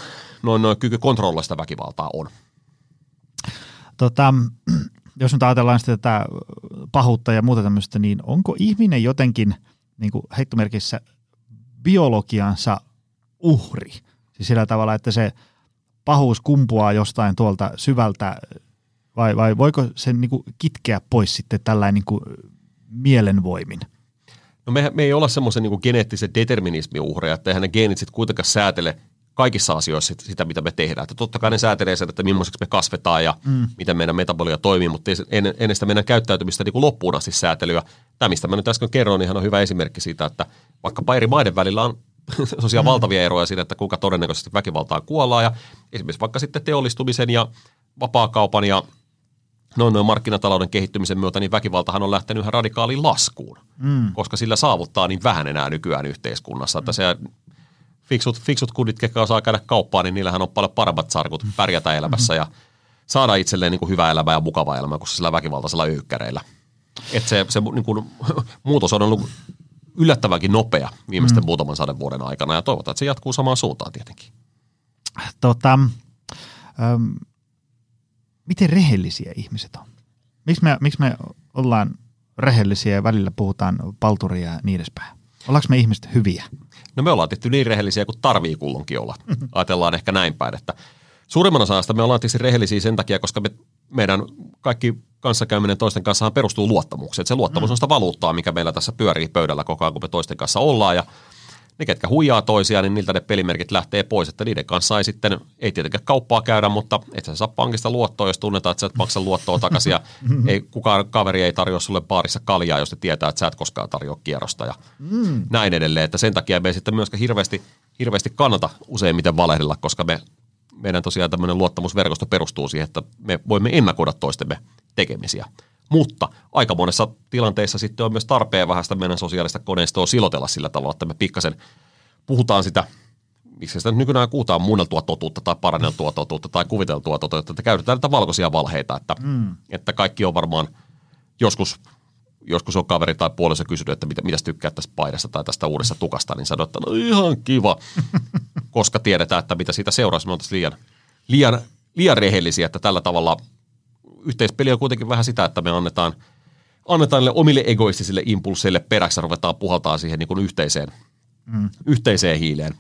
noin, noin kyky kontrolloida sitä väkivaltaa on. Tota, jos nyt ajatellaan sitä tätä pahuutta ja muuta tämmöistä, niin onko ihminen jotenkin niin kuin heittomerkissä biologiansa uhri? Siis sillä tavalla, että se pahuus kumpuaa jostain tuolta syvältä vai, vai voiko sen niin kuin kitkeä pois sitten tällainen niin kuin mielenvoimin? No me, me ei olla semmoisen niin geneettisen determinismin uhreja, että eihän ne geenit sitten kuitenkaan säätele kaikissa asioissa sitä, mitä me tehdään. Että totta kai ne säätelee sen, että millaiseksi me kasvetaan ja mm. miten meidän metabolia toimii, mutta ennen sitä meidän käyttäytymistä niin kuin loppuun asti säätelyä. Tämä, mistä mä nyt äsken kerroin, niin on hyvä esimerkki siitä, että vaikka eri maiden välillä on tosiaan mm. valtavia eroja siinä, että kuinka todennäköisesti väkivaltaa kuollaan ja esimerkiksi vaikka sitten teollistumisen ja vapaakaupan ja noin noin markkinatalouden kehittymisen myötä, niin väkivaltahan on lähtenyt ihan radikaaliin laskuun, mm. koska sillä saavuttaa niin vähän enää nykyään yhteiskunnassa, että se fiksut, fiksut kudit, ketkä osaa käydä kauppaan, niin niillähän on paljon paremmat sarkut pärjätä elämässä ja saada itselleen niin kuin hyvää elämää ja mukavaa elämää kuin sillä väkivaltaisella yykkäreillä. Että se, se niin kuin, muutos on ollut yllättävänkin nopea viimeisten mm. muutaman sadan vuoden aikana ja toivotaan, että se jatkuu samaan suuntaan tietenkin. Tota, ähm, miten rehellisiä ihmiset on? Miksi me, miksi me ollaan rehellisiä ja välillä puhutaan palturia ja niin edespäin? Ollaanko me ihmiset hyviä? No me ollaan tehty niin rehellisiä kuin tarvii kullonkin olla. Ajatellaan ehkä näin päin, että suurimman osan me ollaan tietysti rehellisiä sen takia, koska me, meidän kaikki kanssakäyminen toisten kanssa perustuu luottamukseen. Se luottamus mm. on sitä valuuttaa, mikä meillä tässä pyörii pöydällä koko ajan, kun me toisten kanssa ollaan. Ja ne, ketkä huijaa toisiaan, niin niiltä ne pelimerkit lähtee pois, että niiden kanssa ei sitten, ei tietenkään kauppaa käydä, mutta et sä saa pankista luottoa, jos tunnetaan, että sä et maksa luottoa takaisin ja ei, kukaan kaveri ei tarjoa sulle baarissa kaljaa, jos te tietää, että sä et koskaan tarjoa kierrosta ja mm. näin edelleen, että sen takia me ei sitten myöskään hirveästi, hirveästi kannata useimmiten valehdella, koska me, meidän tosiaan tämmöinen luottamusverkosto perustuu siihen, että me voimme ennakoida toistemme tekemisiä. Mutta aika monessa tilanteessa sitten on myös tarpeen vähän sitä meidän sosiaalista koneistoa silotella sillä tavalla, että me pikkasen puhutaan sitä, miksi sitä nykyään puhutaan muunneltua totuutta tai paranneltua totuutta tai kuviteltua totuutta, että käytetään näitä valkoisia valheita, että, mm. että kaikki on varmaan joskus joskus on kaveri tai puoliso kysynyt, että mitä, mitä tykkää tästä paidasta tai tästä uudesta tukasta, niin sanoo, että no ihan kiva, koska tiedetään, että mitä siitä seuraisi. Me oltaisiin liian, liian, liian rehellisiä, että tällä tavalla – yhteispeli on kuitenkin vähän sitä, että me annetaan, annetaan niille omille egoistisille impulseille peräksi ja ruvetaan puhaltaa siihen niin kuin yhteiseen, mm. yhteiseen hiileen.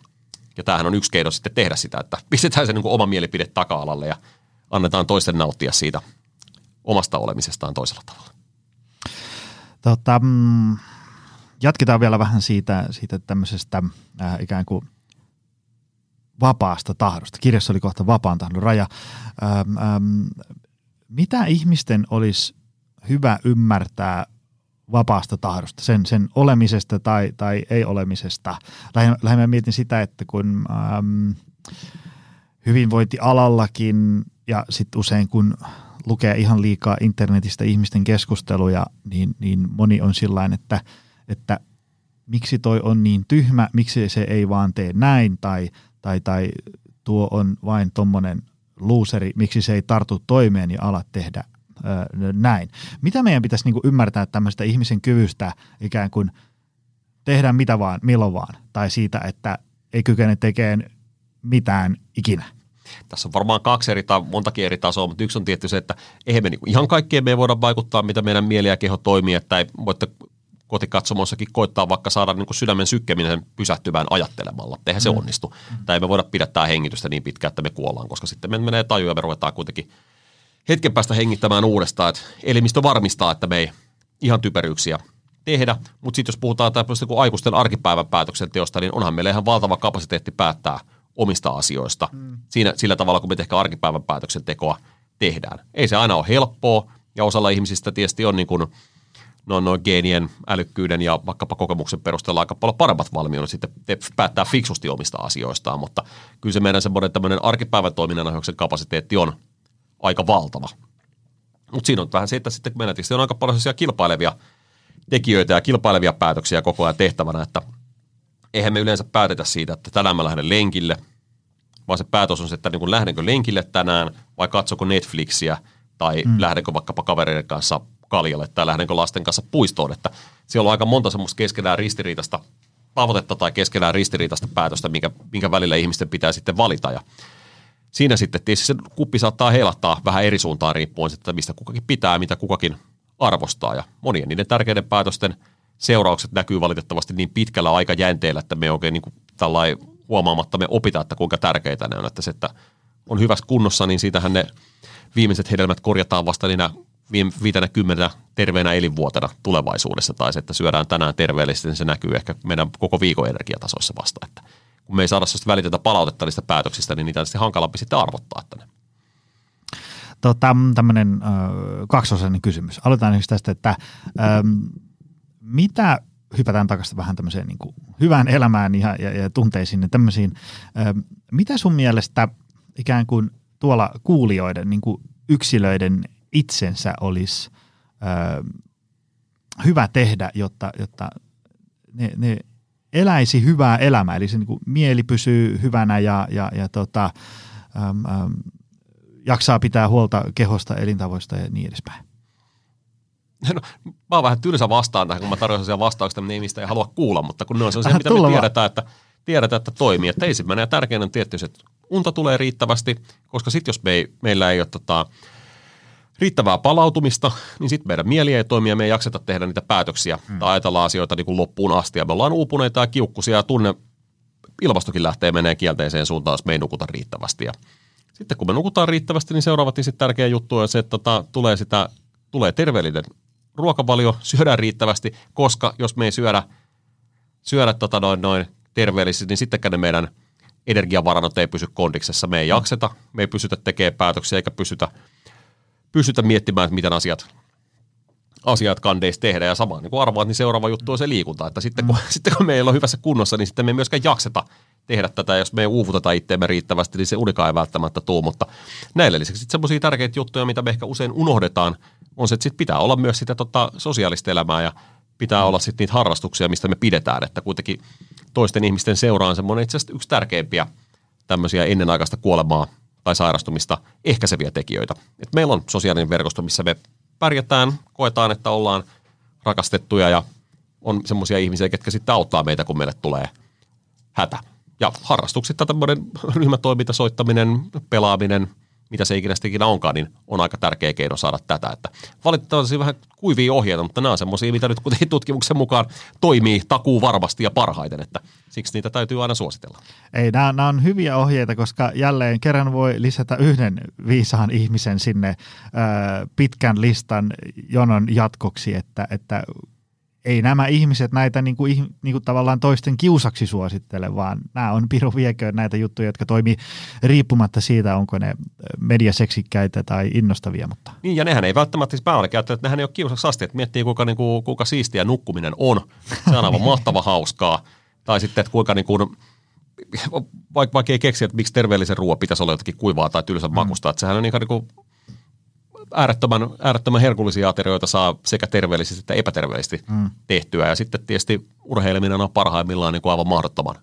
Ja tämähän on yksi keino sitten tehdä sitä, että pistetään se niin kuin oma mielipide taka-alalle ja annetaan toisten nauttia siitä omasta olemisestaan toisella tavalla. Tota, mm, jatketaan vielä vähän siitä, siitä tämmöisestä äh, ikään kuin vapaasta tahdosta. Kirjassa oli kohta vapaan tahdon raja. Ähm, ähm, mitä ihmisten olisi hyvä ymmärtää vapaasta tahdosta, sen, sen olemisesta tai, tai ei-olemisesta. Lähinnä, mietin sitä, että kun äm, hyvinvointialallakin ja sitten usein kun lukee ihan liikaa internetistä ihmisten keskusteluja, niin, niin moni on sillain, että, että miksi toi on niin tyhmä, miksi se ei vaan tee näin tai, tai, tai tuo on vain tommonen luuseri, miksi se ei tartu toimeen ja ala tehdä ö, näin. Mitä meidän pitäisi niin kuin ymmärtää tämmöistä ihmisen kyvystä ikään kuin tehdä mitä vaan, milloin vaan, tai siitä, että ei kykene tekemään mitään ikinä. Tässä on varmaan kaksi eri, tai montakin eri tasoa, mutta yksi on tietty se, että eihän me niinku ihan kaikkeen me ei voida vaikuttaa, mitä meidän mieli ja keho toimii, että ei, voitte kotikatsomossakin koittaa vaikka saada niin sydämen sykkeminen pysähtymään ajattelemalla. Eihän se mm. onnistu. Mm. Tai me voida pidättää hengitystä niin pitkään, että me kuollaan, koska sitten me menee taju ja me ruvetaan kuitenkin hetken päästä hengittämään uudestaan. Että elimistö varmistaa, että me ei ihan typeryyksiä tehdä, mutta sitten jos puhutaan tämmöistä kuin aikuisten arkipäivän päätöksenteosta, niin onhan meillä ihan valtava kapasiteetti päättää omista asioista mm. siinä, sillä tavalla, kun me ehkä arkipäivän päätöksentekoa tehdään. Ei se aina ole helppoa, ja osalla ihmisistä tietysti on niin kuin – noin, noin geenien, älykkyyden ja vaikkapa kokemuksen perusteella aika paljon paremmat valmiudet sitten päättää fiksusti omista asioistaan, mutta kyllä se meidän semmoinen tämmöinen arkipäivän toiminnan ohjauksen kapasiteetti on aika valtava. Mutta siinä on vähän se, että sitten meillä tietysti on aika paljon kilpailevia tekijöitä ja kilpailevia päätöksiä koko ajan tehtävänä, että eihän me yleensä päätetä siitä, että tänään mä lähden lenkille, vaan se päätös on se, että niin kun lähdenkö lenkille tänään vai katsoko Netflixiä tai mm. lähdenkö vaikkapa kavereiden kanssa kaljalle tai lähdenkö lasten kanssa puistoon, että siellä on aika monta semmoista keskenään ristiriitasta tavoitetta tai keskenään ristiriitasta päätöstä, minkä, minkä välillä ihmisten pitää sitten valita. Ja siinä sitten tietysti se kuppi saattaa heilahtaa vähän eri suuntaan riippuen, että mistä kukakin pitää, mitä kukakin arvostaa. Ja monien niiden tärkeiden päätösten seuraukset näkyy valitettavasti niin pitkällä aikajänteellä, että me oikein niin kuin huomaamatta me opita, että kuinka tärkeitä ne on, että se, että on hyvässä kunnossa, niin siitähän ne viimeiset hedelmät korjataan vasta niinä viitenä kymmenenä terveenä elinvuotena tulevaisuudessa, tai se, että syödään tänään terveellisesti, niin se näkyy ehkä meidän koko viikon energiatasoissa vasta. Että kun me ei saada sellaista välitetä palautetta niistä päätöksistä, niin niitä on sitten hankalampi sitten arvottaa. Että ne. Tota, tämmöinen äh, kaksosainen kysymys. Aloitetaan nyt tästä, että ähm, mitä hypätään takaisin vähän tämmöiseen niin kuin hyvään elämään ja, ja, ja tunteisiin ja tämmöisiin. Ähm, mitä sun mielestä ikään kuin tuolla kuulijoiden, niin kuin yksilöiden itsensä olisi ö, hyvä tehdä, jotta, jotta ne, ne eläisi hyvää elämää, eli se niin kuin mieli pysyy hyvänä ja, ja, ja tota, äm, äm, jaksaa pitää huolta kehosta, elintavoista ja niin edespäin. No, mä oon vähän tylsä vastaan tähän, kun mä tarjoan sellaisia vastauksia, mitä ihmistä ei halua kuulla, mutta kun ne on sellaisia, mitä me tiedetään, että, tiedetään, että toimii. Että ensimmäinen ja tärkein on tietysti, että unta tulee riittävästi, koska sitten jos me ei, meillä ei ole tota, riittävää palautumista, niin sitten meidän mieli ei toimi ja me ei jakseta tehdä niitä päätöksiä hmm. tai ajatella asioita niin kuin loppuun asti. Ja me ollaan uupuneita ja kiukkusia ja tunne, ilmastokin lähtee menee kielteiseen suuntaan, jos me ei nukuta riittävästi. Ja sitten kun me nukutaan riittävästi, niin seuraavat niin sitten tärkeä juttu on se, että tota, tulee, sitä, tulee terveellinen ruokavalio, syödään riittävästi, koska jos me ei syödä, syödä tota noin, noin terveellisesti, niin sittenkään ne meidän energiavarannot ei pysy kondiksessa. Me ei jakseta, me ei pysytä tekemään päätöksiä eikä pysytä – pystytä miettimään, että miten asiat, asiat kandeissa tehdä. Ja sama niin kuin arvaat, niin seuraava juttu on se liikunta. Että sitten kun, mm. sitten kun meillä on hyvässä kunnossa, niin sitten me ei myöskään jakseta tehdä tätä. Jos me ei uuvuteta itteemme riittävästi, niin se unikaan ei välttämättä tule. Mutta näillä lisäksi sitten semmoisia tärkeitä juttuja, mitä me ehkä usein unohdetaan, on se, että sit pitää olla myös sitä tota, sosiaalista elämää ja pitää mm. olla sitten niitä harrastuksia, mistä me pidetään. Että kuitenkin toisten ihmisten seura on semmoinen itse asiassa yksi tärkeimpiä tämmöisiä ennenaikaista kuolemaa tai sairastumista ehkäiseviä tekijöitä. Et meillä on sosiaalinen verkosto, missä me pärjätään, koetaan, että ollaan rakastettuja ja on semmoisia ihmisiä, ketkä sitten auttaa meitä, kun meille tulee hätä. Ja harrastukset, tämmöinen ryhmätoiminta, soittaminen, pelaaminen, mitä se ikinä ikinä onkaan, niin on aika tärkeä keino saada tätä. Että valitettavasti vähän kuivia ohjeita, mutta nämä on semmoisia, mitä nyt kuitenkin tutkimuksen mukaan toimii takuu varmasti ja parhaiten, että siksi niitä täytyy aina suositella. Ei, nämä, nämä on hyviä ohjeita, koska jälleen kerran voi lisätä yhden viisaan ihmisen sinne ää, pitkän listan jonon jatkoksi, että, että ei nämä ihmiset näitä niin kuin, niin kuin tavallaan toisten kiusaksi suosittele, vaan nämä on piru vieköön näitä juttuja, jotka toimii riippumatta siitä, onko ne mediaseksikkäitä tai innostavia. Mutta. Niin, ja nehän ei välttämättä siis päälle että nehän ei ole kiusaksi asti, että miettii kuinka, niin kuin, kuinka siistiä nukkuminen on. Se on aivan mahtava hauskaa. Tai sitten, että kuinka niin kuin, vaikka, vaikka ei keksi, että miksi terveellisen ruoan pitäisi olla jotakin kuivaa tai tylsän mm. makusta, että sehän on niin kuin äärettömän, äärettömän herkullisia aterioita saa sekä terveellisesti että epäterveellisesti mm. tehtyä. Ja sitten tietysti urheileminen on parhaimmillaan niin kuin aivan mahdottoman,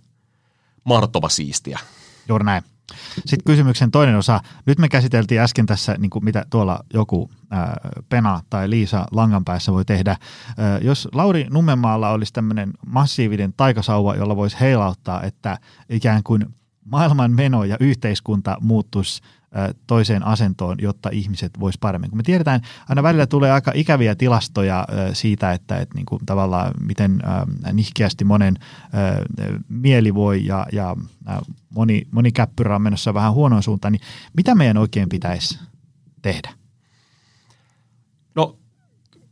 mahdottoman siistiä. Juuri näin. Sitten kysymyksen toinen osa. Nyt me käsiteltiin äsken tässä, niin kuin mitä tuolla joku Pena tai Liisa langan päässä voi tehdä. Jos Lauri Nummenmaalla olisi tämmöinen massiivinen taikasauva, jolla voisi heilauttaa, että ikään kuin maailman meno ja yhteiskunta muuttuisi toiseen asentoon, jotta ihmiset vois paremmin. Kun me tiedetään, aina välillä tulee aika ikäviä tilastoja siitä, että, että niin kuin tavallaan miten nihkeästi monen mieli voi ja, ja moni, moni käppyrä on menossa vähän huonoon suuntaan, niin mitä meidän oikein pitäisi tehdä? No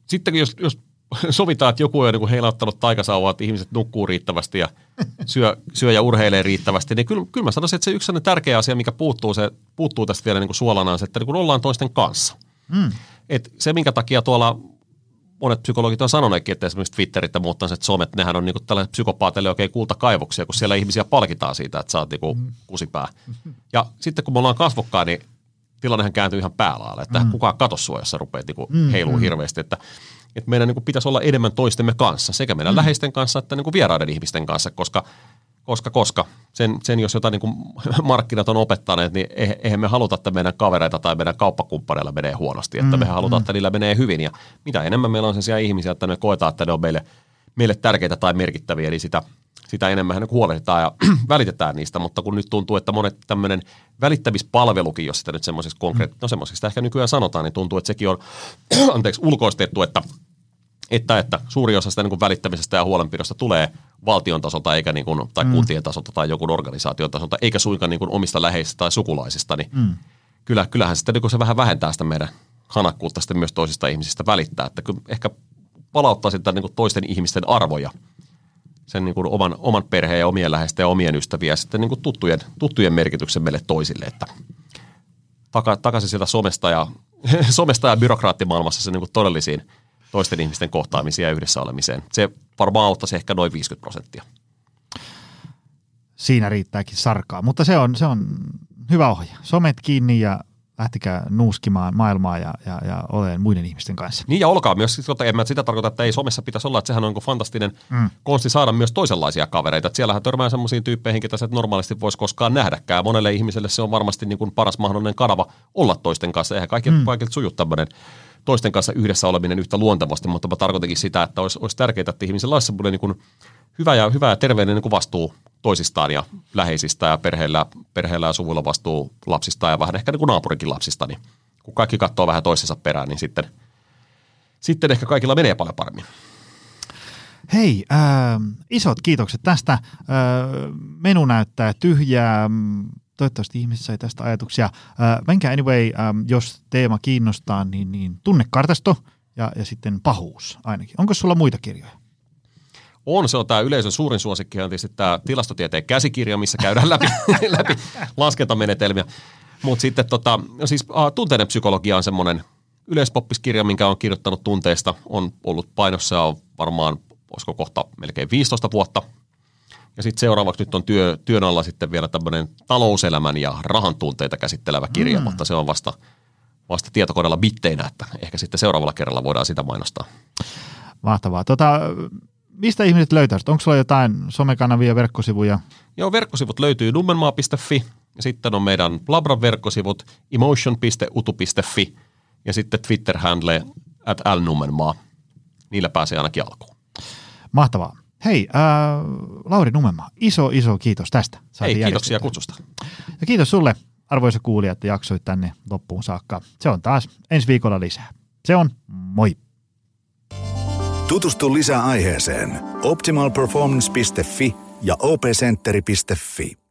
sitten jos, jos sovitaan, että joku on niin heilauttanut taikasauvaa, että ihmiset nukkuu riittävästi ja syö, syö ja urheilee riittävästi, niin kyllä, kyllä mä sanoisin, että se yksi tärkeä asia, mikä puuttuu, se, puuttuu tästä vielä niin kuin suolana, on se, että niin kuin ollaan toisten kanssa. Mm. Et se, minkä takia tuolla monet psykologit on sanoneetkin, että esimerkiksi Twitterit ja muut että somet, nehän on niin tällaisille psykopaateille oikein kultakaivoksia, kun siellä ihmisiä palkitaan siitä, että sä oot niin mm. kusipää. Ja sitten kun me ollaan kasvokkaan, niin tilannehan kääntyy ihan päälaalle, että mm. kukaan katso sua, jos sä rupeat niin mm, heiluu mm. hirveästi, että että meidän niin kuin pitäisi olla enemmän toistemme kanssa, sekä meidän mm. läheisten kanssa että niin kuin vieraiden ihmisten kanssa, koska koska, koska sen, sen jos jotain niin kuin markkinat on opettaneet, niin eihän me haluta, että meidän kavereita tai meidän kauppakumppaneilla menee huonosti, että mm, me halutaan, mm. että niillä menee hyvin ja mitä enemmän meillä on sellaisia ihmisiä, että me koetaan, että ne on meille, meille tärkeitä tai merkittäviä, niin sitä, sitä enemmän niin huolehditaan ja välitetään niistä, mutta kun nyt tuntuu, että monet tämmöinen välittämispalvelukin, jos sitä nyt semmoisiksi konkreettisesti, mm. no semmoisiksi ehkä nykyään sanotaan, niin tuntuu, että sekin on anteeksi, ulkoistettu, että – että, että suuri osa sitä niin kuin välittämisestä ja huolenpidosta tulee valtion tasolta eikä niin kuin, tai mm. kuntien tasolta tai joku organisaation tasolta, eikä suinkaan niin kuin omista läheisistä tai sukulaisista, niin mm. kyllä, kyllähän sitten niin se vähän vähentää sitä meidän hanakkuutta sitten myös toisista ihmisistä välittää, että kyllä ehkä palauttaa sitä niin kuin toisten ihmisten arvoja, sen niin kuin oman, oman perheen ja omien läheisten ja omien ystäviä ja sitten niin kuin tuttujen, tuttujen merkityksen meille toisille, että taka, takaisin sieltä somesta ja, somesta ja byrokraattimaailmassa se niin kuin todellisiin – toisten ihmisten kohtaamisia ja yhdessä olemiseen. Se varmaan auttaisi ehkä noin 50 prosenttia. Siinä riittääkin sarkaa, mutta se on, se on hyvä ohje. Somet kiinni ja lähtikää nuuskimaan maailmaa ja, ja, ja olen muiden ihmisten kanssa. Niin ja olkaa myös, siis, en mä sitä tarkoita, että ei somessa pitäisi olla, että sehän on niin fantastinen mm. konsti saada myös toisenlaisia kavereita. Että siellähän törmää sellaisiin tyyppeihin, ketä sä normaalisti voisi koskaan nähdäkään. Monelle ihmiselle se on varmasti niin kuin paras mahdollinen kanava olla toisten kanssa. Eihän kaikki, mm. kaikilta suju tämmöinen toisten kanssa yhdessä oleminen yhtä luontevasti, mutta mä tarkoitinkin sitä, että olisi, olisi tärkeää, että ihmisellä olisi semmoinen niin hyvä ja, hyvä ja terveellinen niin vastuu toisistaan ja läheisistä ja perheellä, perheellä ja suvulla vastuu lapsista ja vähän ehkä niin kuin naapurikin lapsista, niin kun kaikki katsoo vähän toisensa perään, niin sitten, sitten ehkä kaikilla menee paljon paremmin. Hei, äh, isot kiitokset tästä. Äh, menu näyttää tyhjää toivottavasti ihmiset sai tästä ajatuksia. Äh, menkää anyway, ähm, jos teema kiinnostaa, niin, niin tunnekartasto ja, ja sitten pahuus ainakin. Onko sulla muita kirjoja? On, se on tämä yleisön suurin suosikki, on tietysti tämä tilastotieteen käsikirja, missä käydään läpi, läpi laskentamenetelmiä. Mutta sitten tota, siis uh, tunteiden psykologia on semmoinen yleispoppiskirja, minkä on kirjoittanut tunteista, on ollut painossa on varmaan, olisiko kohta melkein 15 vuotta ja sitten seuraavaksi nyt on työ, työn alla sitten vielä tämmöinen talouselämän ja rahan tunteita käsittelevä kirja, mm. mutta se on vasta, vasta tietokoneella bitteinä, että ehkä sitten seuraavalla kerralla voidaan sitä mainostaa. Mahtavaa. Tota, mistä ihmiset löytävät? Onko sulla jotain somekanavia, verkkosivuja? Joo, verkkosivut löytyy nummenmaa.fi ja sitten on meidän Labran verkkosivut emotion.utu.fi ja sitten Twitter-handle at lnummenmaa. Niillä pääsee ainakin alkuun. Mahtavaa. Hei, äh, Lauri Numema, iso iso kiitos tästä. Hei, kiitoksia kutsusta. Ja kiitos sulle, arvoisa kuulija, että jaksoit tänne loppuun saakka. Se on taas ensi viikolla lisää. Se on moi. Tutustu lisää aiheeseen optimalperformance.fi ja opcenteri.fi.